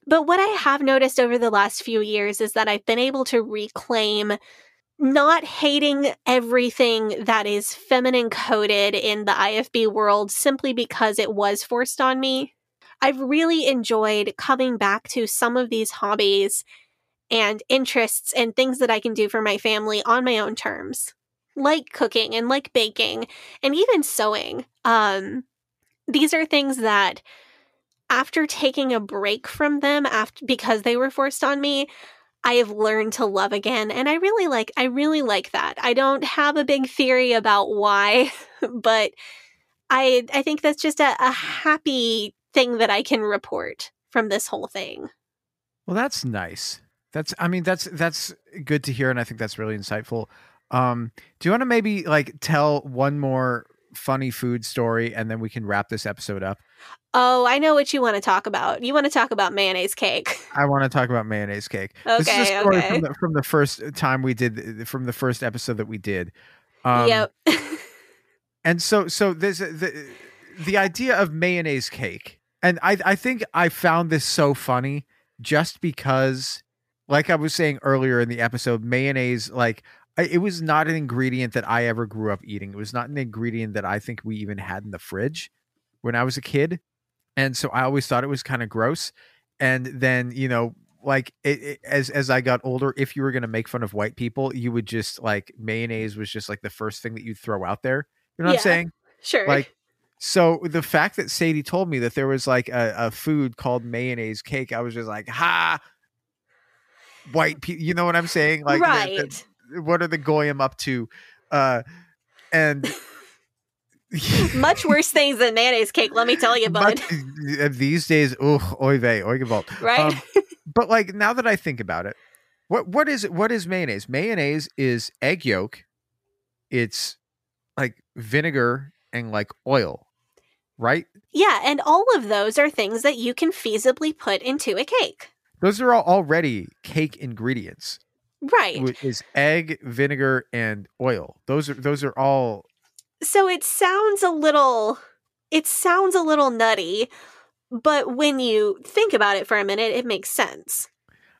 But what I have noticed over the last few years is that I've been able to reclaim not hating everything that is feminine coded in the IFB world simply because it was forced on me. I've really enjoyed coming back to some of these hobbies and interests and things that I can do for my family on my own terms, like cooking and like baking and even sewing. Um, these are things that after taking a break from them after because they were forced on me, I have learned to love again and I really like I really like that. I don't have a big theory about why, [laughs] but I I think that's just a, a happy thing that I can report from this whole thing. Well, that's nice. That's I mean that's that's good to hear and I think that's really insightful. Um do you want to maybe like tell one more funny food story and then we can wrap this episode up? Oh, I know what you want to talk about. You want to talk about mayonnaise cake. [laughs] I want to talk about mayonnaise cake. Okay, this is a story okay. from the, from the first time we did from the first episode that we did. Um, yep. [laughs] And so so this the the idea of mayonnaise cake. And I I think I found this so funny just because like I was saying earlier in the episode mayonnaise like I- it was not an ingredient that I ever grew up eating. It was not an ingredient that I think we even had in the fridge when I was a kid. And so I always thought it was kind of gross. And then, you know, like it, it- as as I got older, if you were going to make fun of white people, you would just like mayonnaise was just like the first thing that you'd throw out there. You know what Yeah. I'm saying? [laughs] sure. Like so the fact that Sadie told me that there was like a, a food called mayonnaise cake, I was just like, ha white people you know what I'm saying? Like right. What are the goyim up to? Uh and [laughs] Much worse things than mayonnaise cake, let me tell you, bud. Uh, these days, oh, oy vey, oy. Right? Um, but like now that I think about it, what what is what is mayonnaise? Mayonnaise is egg yolk. It's like vinegar and like oil, right? yeah, and all of those are things that you can feasibly put into a cake. Those are all already cake ingredients. Right. Is egg, vinegar, and oil. Those are those are all So it sounds a little it sounds a little nutty, but when you think about it for a minute, it makes sense.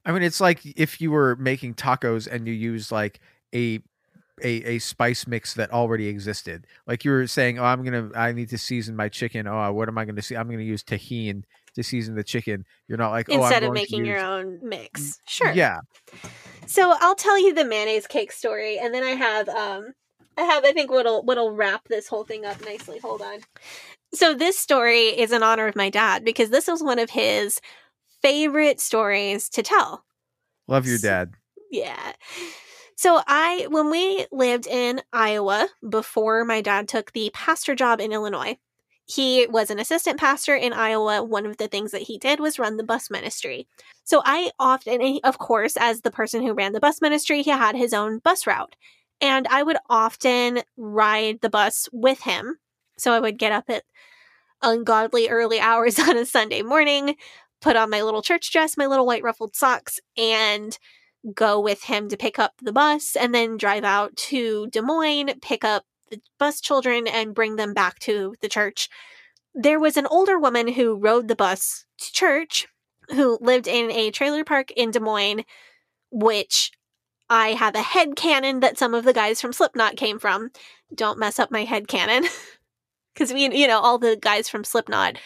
I mean, it's like if you were making tacos and you use like a a, a spice mix that already existed. Like you were saying, oh, I'm gonna, I need to season my chicken. Oh, what am I gonna see? I'm gonna use tahini to season the chicken. You're not like, oh, Instead of making your own mix. Sure. Yeah, So I'll tell you the mayonnaise cake story, and then I have um I have I think what'll what'll wrap this whole thing up nicely. Hold on. So this story is in honor of my dad because this was one of his favorite stories to tell. love your dad. Yeah. So I when we lived in Iowa before my dad took the pastor job in Illinois, he was an assistant pastor in Iowa. One of the things that he did was run the bus ministry. So I often of course as the person who ran the bus ministry, he had his own bus route. And I would often ride the bus with him. So I would get up at ungodly early hours [laughs] on a Sunday morning, put on my little church dress, my little white ruffled socks, and go with him to pick up the bus and then drive out to Des Moines, pick up the bus children, and bring them back to the church. There was an older woman who rode the bus to church who lived in a trailer park in Des Moines, which I have a head canon that some of the guys from Slipknot came from. Don't mess up my head canon. Because [laughs] we, you know, all the guys from Slipknot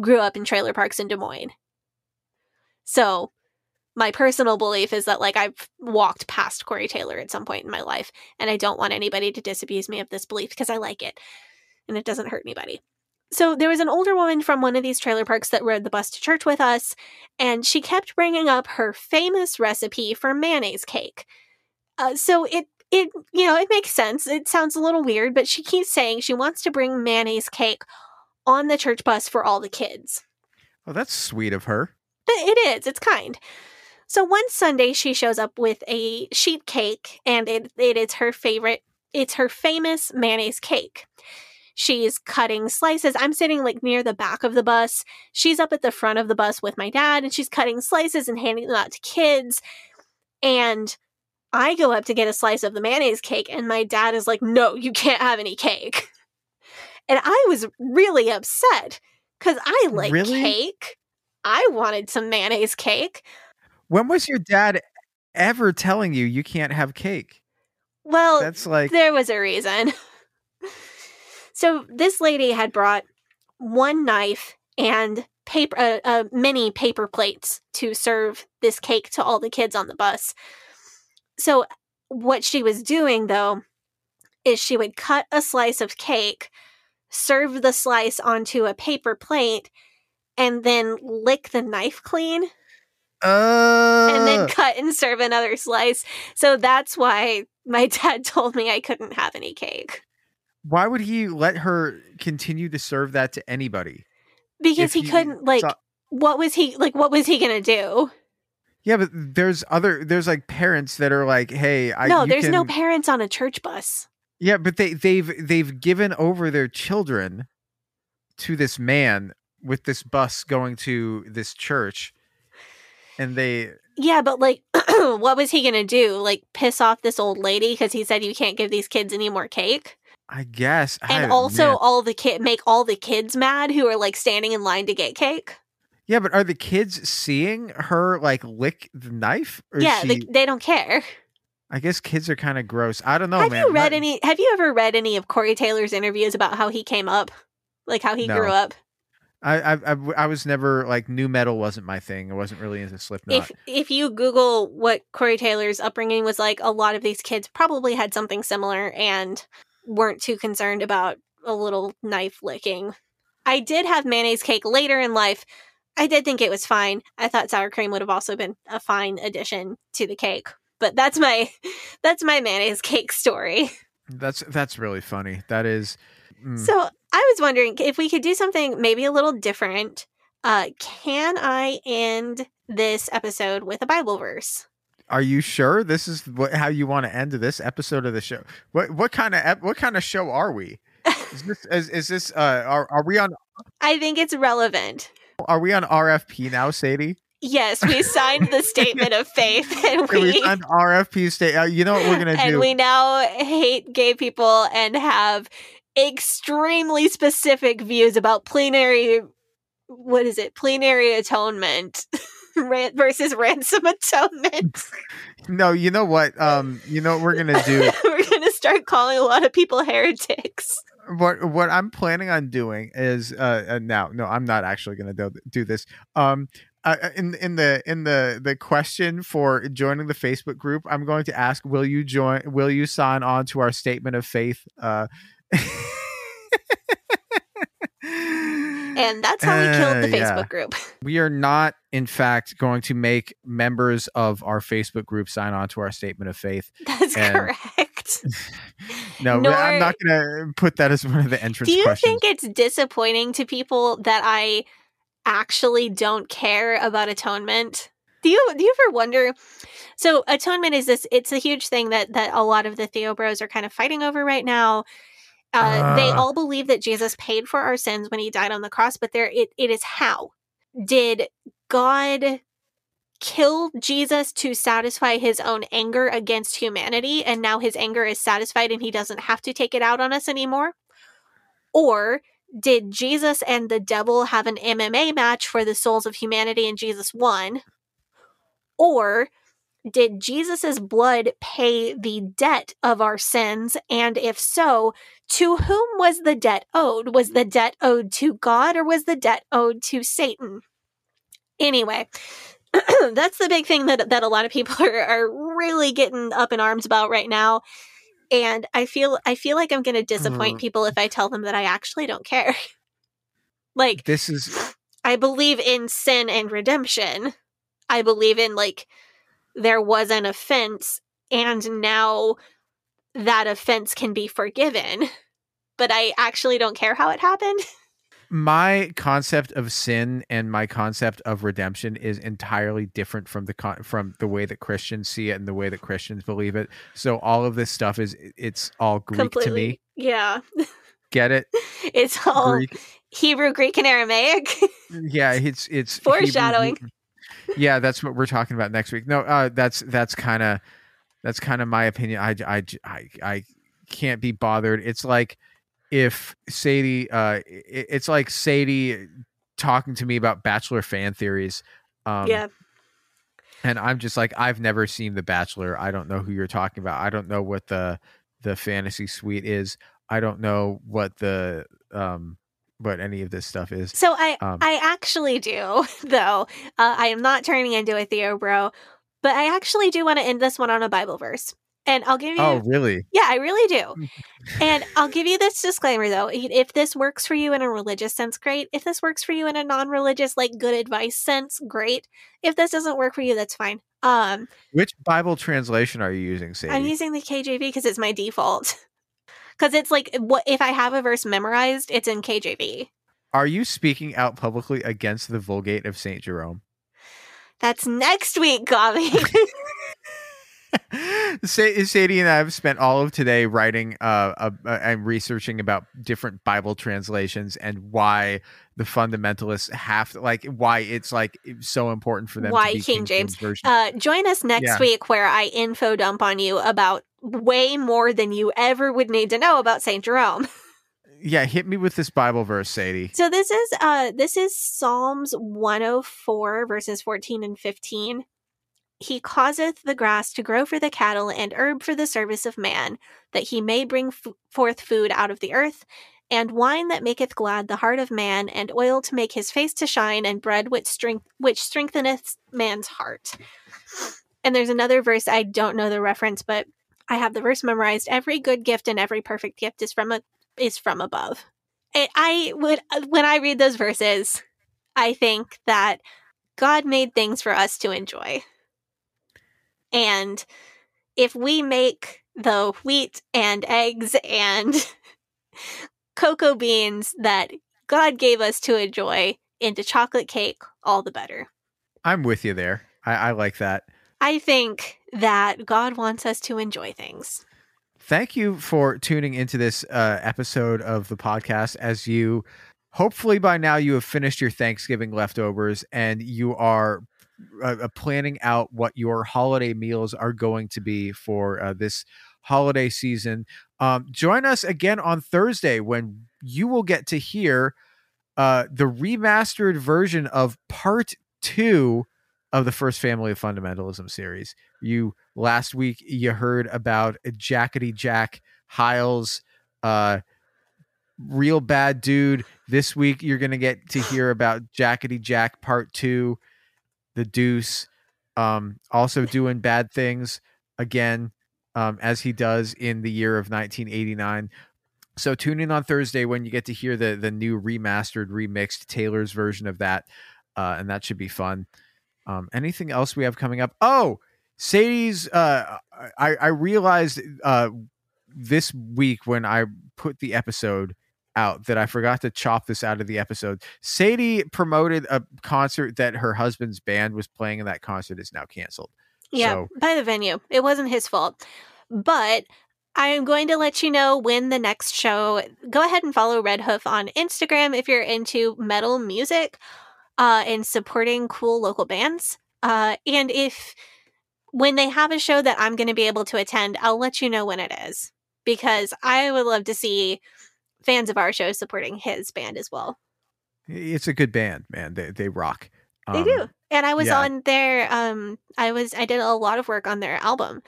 grew up in trailer parks in Des Moines. So my personal belief is that like I've walked past Corey Taylor at some point in my life, and I don't want anybody to disabuse me of this belief because I like it and it doesn't hurt anybody. So there was an older woman from one of these trailer parks that rode the bus to church with us, and she kept bringing up her famous recipe for mayonnaise cake. Uh, so it it you know it makes sense. It sounds a little weird, but she keeps saying she wants to bring mayonnaise cake on the church bus for all the kids. Oh, that's sweet of her. It is. It's kind. So one Sunday she shows up with a sheet cake, and it it is her favorite. It's her famous mayonnaise cake. She's cutting slices. I'm sitting like near the back of the bus. She's up at the front of the bus with my dad, and she's cutting slices and handing them out to kids. And I go up to get a slice of the mayonnaise cake, and my dad is like, No, you can't have any cake. And I was really upset because I like Really? cake. I wanted some mayonnaise cake. When was your dad ever telling you you can't have cake? Well, That's like there was a reason. [laughs] so this lady had brought one knife and paper, uh, uh, many paper plates to serve this cake to all the kids on the bus. So what she was doing though is she would cut a slice of cake, serve the slice onto a paper plate, and then lick the knife clean uh, and then cut and serve another slice. So that's why my [laughs] dad told me I couldn't have any cake why would he let her continue to serve that to anybody? because he he couldn't like saw- what was he like what was he going to do? Yeah, but there's other there's like parents that are like, hey, I no, there's no parents on a church bus. Yeah, but they they've they've given over their children to this man with this bus going to this church, and they Yeah, but like [clears throat] what was he going to do? Like piss off this old lady because he said you can't give these kids any more cake? I guess I- And also man. all the kid make all the kids mad who are like standing in line to get cake? yeah, but are the kids seeing her like lick the knife? Or yeah, she, they, they don't care. I guess kids are kind of gross. I don't know, have man. you read That- any have you ever read any of Corey Taylor's interviews about how he came up? Like how he No. grew up? I, I I I was never like nu metal wasn't my thing. I wasn't really into Slipknot. If if you Google what Corey Taylor's upbringing was like, a lot of these kids probably had something similar and weren't too concerned about a little knife licking. I did have mayonnaise cake later in life. I did think it was fine. I thought sour cream would have also been a fine addition to the cake. But that's my [laughs] that's my mayonnaise cake story. That's that's really funny. That is. mm. So I was wondering if we could do something maybe a little different. Uh, can I end this episode with a Bible verse? Are you sure this is what, how you want to end this episode of the show? What what kind of ep- what kind of show are we? Is this [laughs] is, is this uh are, are we on I think it's relevant. are we on RFP now, Sadie? Yes, we signed the statement of faith, [laughs] and we we signed RFP state. Uh, you know what we're gonna [laughs] and do? And we now hate gay people and have extremely specific views about plenary. What is it? Plenary atonement [laughs] versus ransom atonement. [laughs] no, you know what? Um, you know what we're gonna do. [laughs] We're gonna start calling a lot of people heretics. what what I'm planning on doing is uh, uh now no I'm not actually going to do, do this um uh, in in the in the the question for joining the Facebook group I'm going to ask will you join will you sign on to our statement of faith uh And that's how we killed the Uh, yeah. Facebook group. [laughs] we are not in fact going to make members of our Facebook group sign on to our statement of faith That's And- [laughs] correct. [laughs] no I'm not going to put that as one of the entrance Do you questions think it's disappointing to people that I actually don't care about atonement? Do you do you ever wonder? So atonement is this it's a huge thing that that a lot of the Theo bros are kind of fighting over right now. Uh, they Ah. all believe that Jesus paid for our sins when he died on the cross, but there it, it is how. Did God kill Jesus to satisfy his own anger against humanity and now his anger is satisfied and he doesn't have to take it out on us anymore? Or did Jesus and the devil have an MMA match for the souls of humanity and Jesus won? Or did Jesus' blood pay the debt of our sins? And if so, to whom was the debt owed? Was the debt owed to God or was the debt owed to Satan? Anyway, [clears throat] that's the big thing that, that a lot of people [laughs] are, are really getting up in arms about right now. And I feel I feel like I'm gonna disappoint Mm. people if I tell them that I actually don't care. [laughs] like this is I believe in sin and redemption. I believe in like there was an offense and now that offense can be forgiven, but I actually don't care how it happened. [laughs] my concept of sin and my concept of redemption is entirely different from the con- from the way that Christians see it and the way that Christians believe it. So all of this stuff is it's all Greek Completely. to me. Yeah. Get it? [laughs] It's all Greek. Hebrew, Greek, and Aramaic. [laughs] Yeah, it's it's Hebrew- Foreshadowing. Yeah, that's what we're talking about next week. No, uh, that's that's kind of that's kind of my opinion. I, I I I can't be bothered. It's like if Sadie, uh, it- it's like Sadie talking to me about Bachelor fan theories. Um, yeah. and I'm just like, I've never seen The Bachelor. I don't know who you're talking about. I don't know what the the fantasy suite is. I don't know what the um what any of this stuff is. So I Um, I actually do [laughs] though. Uh, I am not turning into a Theo bro, but I actually do want to end this one on a Bible verse, and I'll give you. Oh, really? Yeah, I really do. [laughs] and I'll give you this disclaimer though. If this works for you in a religious sense, great. If this works for you in a non-religious, like good advice sense, great. If this doesn't work for you, that's fine. Um, Which Bible translation are you using, Sadie? I'm using the KJV because it's my default. Because it's like what if I have a verse memorized, it's in KJV. Are you speaking out publicly against the Vulgate of Saint Jerome? That's next week, Gavi. [laughs] [laughs] Sa- Sadie and I have spent all of today writing uh, uh, and researching about different Bible translations and why the fundamentalists have to, like why it's like so important for them. Why to be King James. version. Uh, join us next Yeah. week where I info dump on you about way more than you ever would need to know about Saint Jerome. [laughs] yeah, hit me with this Bible verse, Sadie. So this is uh this is Psalms 104 verses 14 and 15. He causeth the grass to grow for the cattle and herb for the service of man, that he may bring f- forth food out of the earth, and wine that maketh glad the heart of man, and oil to make his face to shine, and bread which strength which strengtheneth man's heart. And there's another verse I don't know the reference, but I have the verse memorized. Every good gift and every perfect gift is from a is from above. And I would uh, when I read those verses, I think that God made things for us to enjoy. And if we make the wheat and eggs and [laughs] cocoa beans that God gave us to enjoy into chocolate cake, all the better. I'm with you there. I, I like that. I think that God wants us to enjoy things. Thank you for tuning into this uh, episode of the podcast. As you, hopefully by now, you have finished your Thanksgiving leftovers and you are uh, uh, planning out what your holiday meals are going to be for uh, this holiday season. Um, join us again on Thursday when you will get to hear uh, the remastered version of part two of the first family of fundamentalism series. You last week you heard about Jackety Jack Hyles, uh, real bad dude. This week you're gonna get to hear about Jackety Jack Part Two, the Deuce, um, also doing bad things again, um, as he does in the year of 1989. So tune in on Thursday when you get to hear the the new remastered, remixed Taylor's version of that, uh, and that should be fun. Um, anything else we have coming up? Oh, Sadie's. Uh, I I realized uh, this week when I put the episode out that I forgot to chop this out of the episode. Sadie promoted a concert that her husband's band was playing, and that concert is now canceled. Yeah, So- by the venue. It wasn't his fault. But I am going to let you know when the next show. Go ahead and follow Red Hoof on Instagram if you're into metal music uh, and supporting cool local bands. Uh, and if when they have a show that I'm going to be able to attend, I'll let you know when it is because I would love to see fans of our show supporting his band as well. It's a good band, man. They they rock. They Um, do. And I was yeah. on their um I was I did a lot of work on their album.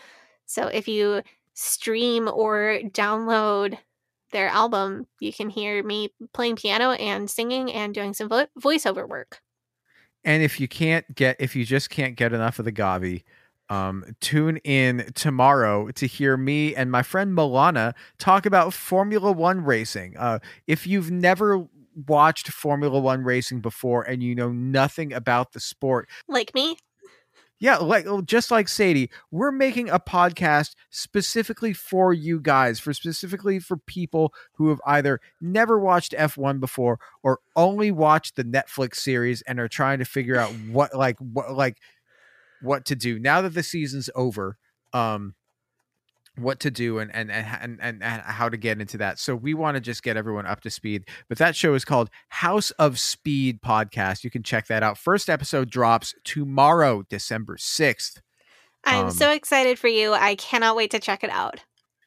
So if you stream or download their album, you can hear me playing piano and singing and doing some vo- voiceover work. And if you can't get, if you just can't get enough of the Gavi, um, tune in tomorrow to hear me and my friend Milana talk about Formula One racing. Uh, if you've never watched Formula One racing before and you know nothing about the sport, Like me? Yeah, like oh, just like Sadie, we're making a podcast specifically for you guys, for specifically for people who have either never watched F1 before or only watched the Netflix series and are trying to figure out what like what like what to do now that the season's over. Um what to do and and and and, and how to get into that. So we want to just get everyone up to speed. But that show is called House of Speed podcast. You can check that out. First episode drops tomorrow, December 6th. I'm Um, so excited for you. I cannot wait to check it out.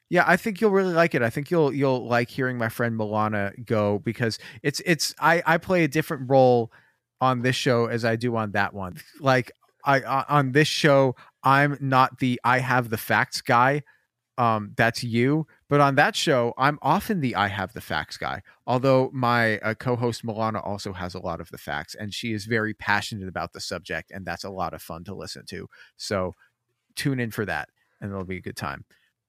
Yeah, I think you'll really like it. I think you'll you'll like hearing my friend Milana go because it's it's I I play a different role on this show as I do on that one. Like I on on this show, I'm not the I have the facts guy. Um, that's you. But on that show, I'm often the I have the facts guy. Although my uh, co-host Milana also has a lot of the facts, and she is very passionate about the subject, and that's a lot of fun to listen to. So tune in for that, and it'll be a good time.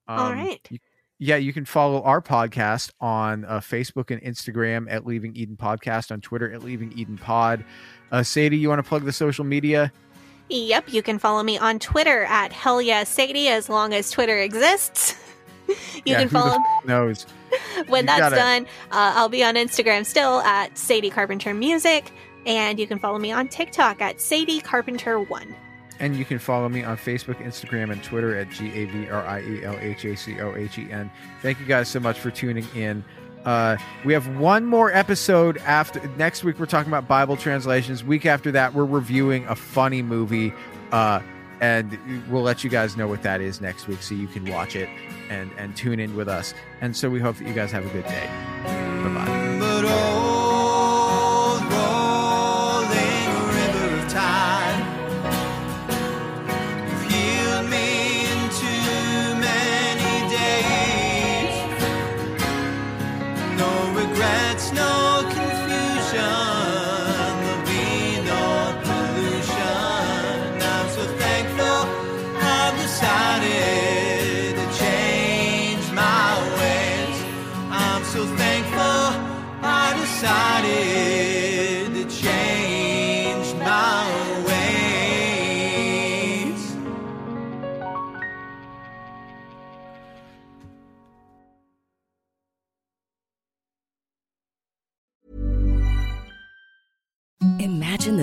All Um, right. you- yeah, you can follow our podcast on uh, Facebook and Instagram at Leaving Eden Podcast, on Twitter at Leaving Eden Pod. Uh, Sadie, you want to plug the social media? Yep, you can follow me on Twitter at Hell Yeah Sadie as long as Twitter exists. [laughs] you yeah, can who follow f- knows. [laughs] when you that's gotta- done. Uh, I'll be on Instagram still at Sadie Carpenter Music, and you can follow me on TikTok at Sadie Carpenter One. And you can follow me on Facebook, Instagram, and Twitter at G A V R I E L H A C O H E N. Thank you guys so much for tuning in. Uh, we have one more episode after next week. We're talking about Bible translations. Week after that, we're reviewing a funny movie, uh, and we'll let you guys know what that is next week, so you can watch it and and tune in with us. And so we hope that you guys have a good day. Bye bye.